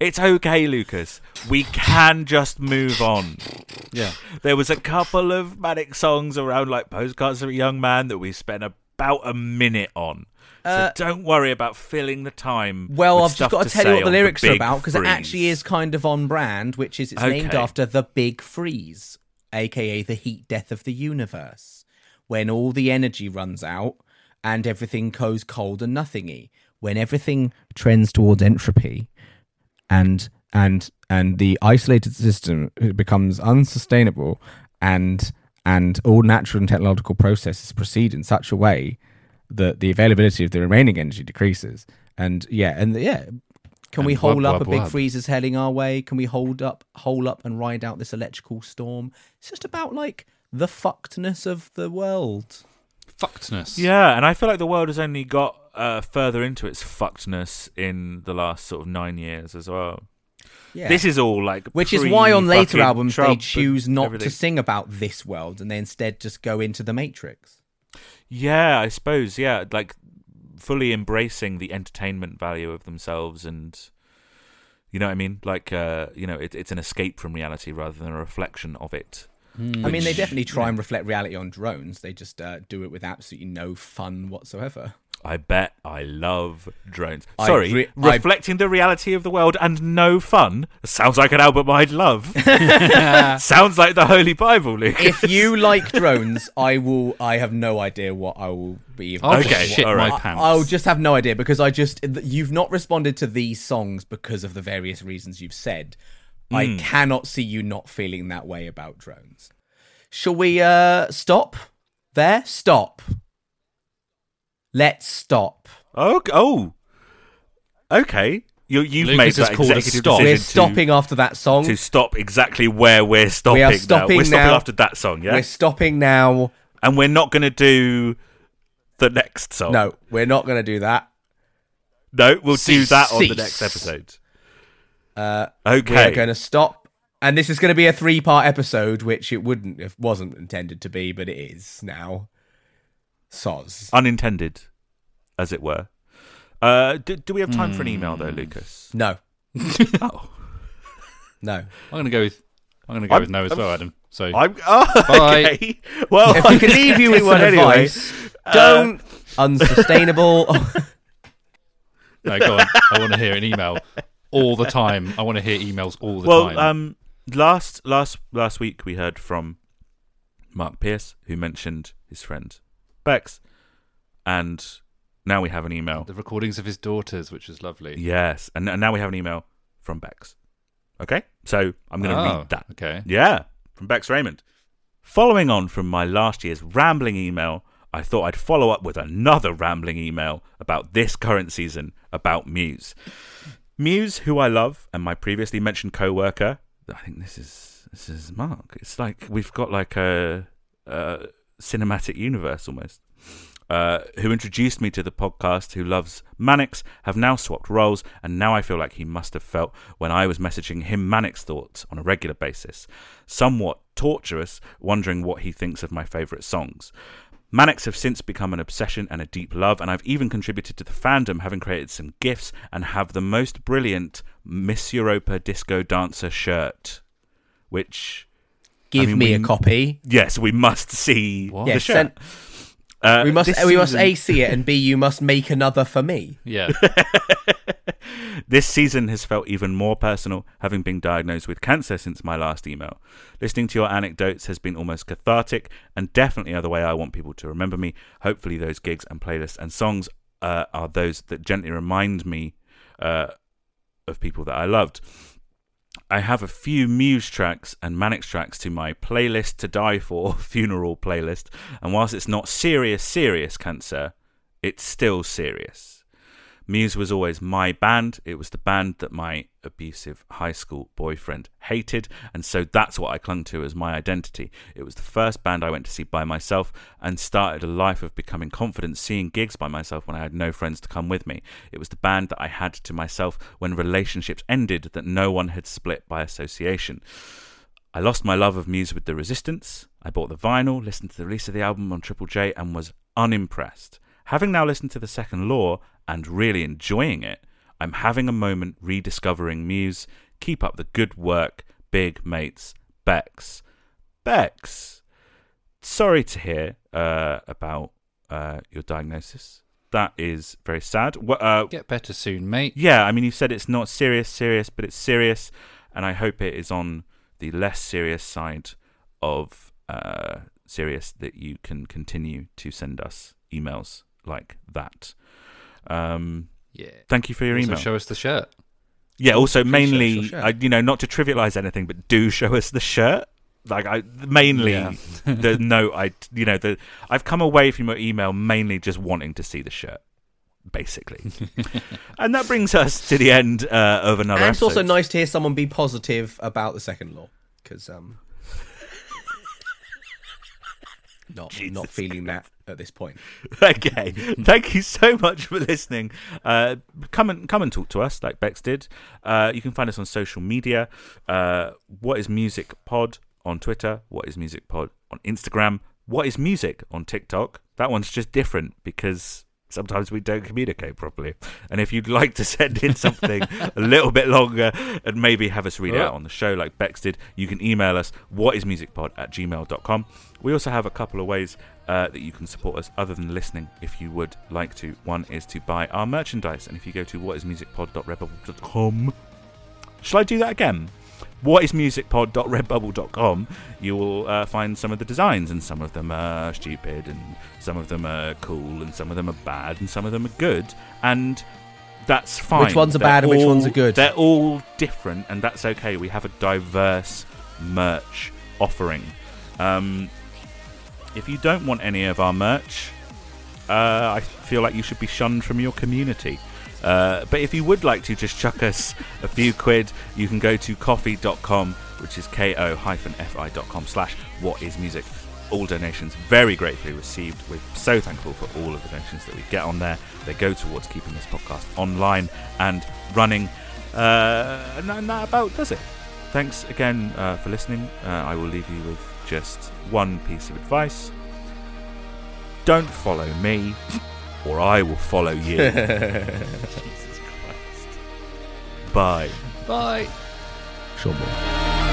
It's okay, Lucas. We can just move on. yeah. There was a couple of manic songs around, like Postcards of a Young Man, that we spent about a minute on. So Uh, don't worry about filling the time. Well, with I've just got to, tell you what the on lyrics are about because it actually is kind of on brand, which is it's named after the Big Freeze, aka the heat death of the universe, when all the energy runs out and everything goes cold and nothingy. When everything trends towards entropy, and and and the isolated system becomes unsustainable, and and all natural and technological processes proceed in such a way that the availability of the remaining energy decreases. And yeah, and yeah, can we And hold wub, up a big wub. freezer's heading our way? Can we hold up, hole up, and ride out this electrical storm? It's just about like the fuckedness of the world. Fuckedness. Yeah, and I feel like the world has only got uh, further into its fuckedness in the last sort of nine years as well. Yeah. This is all like, which is why on later albums Trump they choose not everything. to sing about this world and they instead just go into the Matrix. Yeah, I suppose. Yeah, like fully embracing the entertainment value of themselves, and you know what I mean. Like, uh, you know, it, it's an escape from reality rather than a reflection of it. I mean, they definitely try and reflect reality on drones. They just uh, do it with absolutely no fun whatsoever. I bet I love drones. Sorry, re- I- reflecting the reality of the world and no fun. Sounds like an album I'd love. Sounds like the Holy Bible, Luke. if you like drones, I will. I have no idea what I will be. I'll Okay, just shit all right. my I- pants. I'll just have no idea because I just you've not responded to these songs because of the various reasons you've said. I Hmm. cannot see you not feeling that way about drones. Shall we uh stop there? Stop. Let's stop. Oh, oh, okay. You, you've Lucas made has that called a executive stop. decision We're to- stopping after that song. to stop exactly where we're stopping. We are stopping now. stopping We're stopping now. after that song, yeah. We're stopping now. And we're not going to do the next song. No, we're not going to do that. no, we'll do that on the next episode. Uh, Okay. We're going to stop. And this is going to be a three part episode, which it wouldn't, it wasn't intended to be, but it is now. Soz. Unintended, as it were. Uh, do, do we have time for an email Hmm. though, Lucas? No, oh, no. I'm gonna go with. I'm gonna go I'm- with no as well, Adam. So I'm. Oh, Bye. okay. Well, If we can leave you with guess one anyway. don't unsustainable. no, go on. I want to hear an email all the time. I want to hear emails all the well, time. um, last last last week we heard from Mark Pierce, who mentioned his friend Bex, and now we have an email. the recordings of his daughters, which is lovely. Yes, and, and now we have an email from Bex. Okay, so I'm going to Oh, read that. Okay. Yeah, from Bex Raymond. Following on from my last year's rambling email, I thought I'd follow up with another rambling email about this current season about Muse. Muse, who I love, and my previously mentioned co-worker. I think this is this is Mark. It's like we've got like a, a cinematic universe almost. Uh, who introduced me to the podcast, who loves Manics, have now swapped roles, and now I feel like he must have felt when I was messaging him Manics thoughts on a regular basis. Somewhat torturous, wondering what he thinks of my favourite songs. Manics have since become an obsession and a deep love, and I've even contributed to the fandom, having created some gifts and have the most brilliant Miss Europa Disco Dancer shirt, which Give mean, me we- a copy. yes, we must see What? the Yeah, shirt. send- Uh, we must this we must a see it and b you must make another for me. Yeah. This season has felt even more personal, having been diagnosed with cancer since my last email. Listening to your anecdotes has been almost cathartic, and definitely are the way I want people to remember me. Hopefully, those gigs and playlists and songs uh, are those that gently remind me uh, of people that I loved. I have a few Muse tracks and Manics tracks to my playlist to die for funeral playlist, and whilst it's not serious, serious cancer, it's still serious. Muse was always my band. It was the band that my abusive high school boyfriend hated, and so that's what I clung to as my identity. It was the first band I went to see by myself and started a life of becoming confident seeing gigs by myself when I had no friends to come with me. It was the band that I had to myself when relationships ended that no one had split by association. I lost my love of Muse with The Resistance. I bought the vinyl, listened to the release of the album on Triple J, and was unimpressed. Having now listened to The Second Law and really enjoying it, I'm having a moment rediscovering Muse. Keep up the good work, big mates. Bex. Bex. Sorry to hear uh, about uh, your diagnosis. That is very sad. Uh, Get better soon, mate. yeah, I mean, you said it's not serious, serious, but it's serious, and I hope it is on the less serious side of uh, serious that you can continue to send us emails like that. Um, Yeah. thank you for your Also email. show us the shirt. yeah, also Appreciate mainly. I, you know, not to trivialize anything, but do show us the shirt. Like I mainly Yeah. the note I you know the I've come away from your email mainly just wanting to see the shirt, basically, and that brings us to the end uh, of another. And it's also nice to hear someone be positive about the second law because um, not not feeling that at this point. okay. Thank you so much for listening. Uh, come and come and talk to us like Bex did. Uh, you can find us on social media. Uh, what is Music Pod on Twitter? What is Music Pod on Instagram? What is Music on TikTok? That one's just different because sometimes we don't communicate properly. And if you'd like to send in something a little bit longer and maybe have us read it out on the show like Bex did, you can email us whatismusicpod at gmail.com. We also have a couple of ways uh, that you can support us other than listening if you would like to. One is to buy our merchandise. And if you go to whatismusicpod.redbubble.com, shall I do that again? whatismusicpod.redbubble.com you will uh, find some of the designs and some of them are stupid and some of them are cool and some of them are bad and some of them are good and that's fine Which ones are They're bad and which ones are good? they're all different and that's okay we have a diverse merch offering um, if you don't want any of our merch uh, I feel like you should be shunned from your community. Uh, but if you would like to just chuck us a few quid, you can go to coffee.com, which is ko-fi.com slash what is music. All donations very gratefully received. We're so thankful for all of the donations that we get on there. They go towards keeping this podcast online and running. Uh, and that- about does it. Thanks again uh, for listening. Uh, I will leave you with just one piece of advice. Don't follow me, or I will follow you. Jesus Christ. Bye. Bye. Sure. more.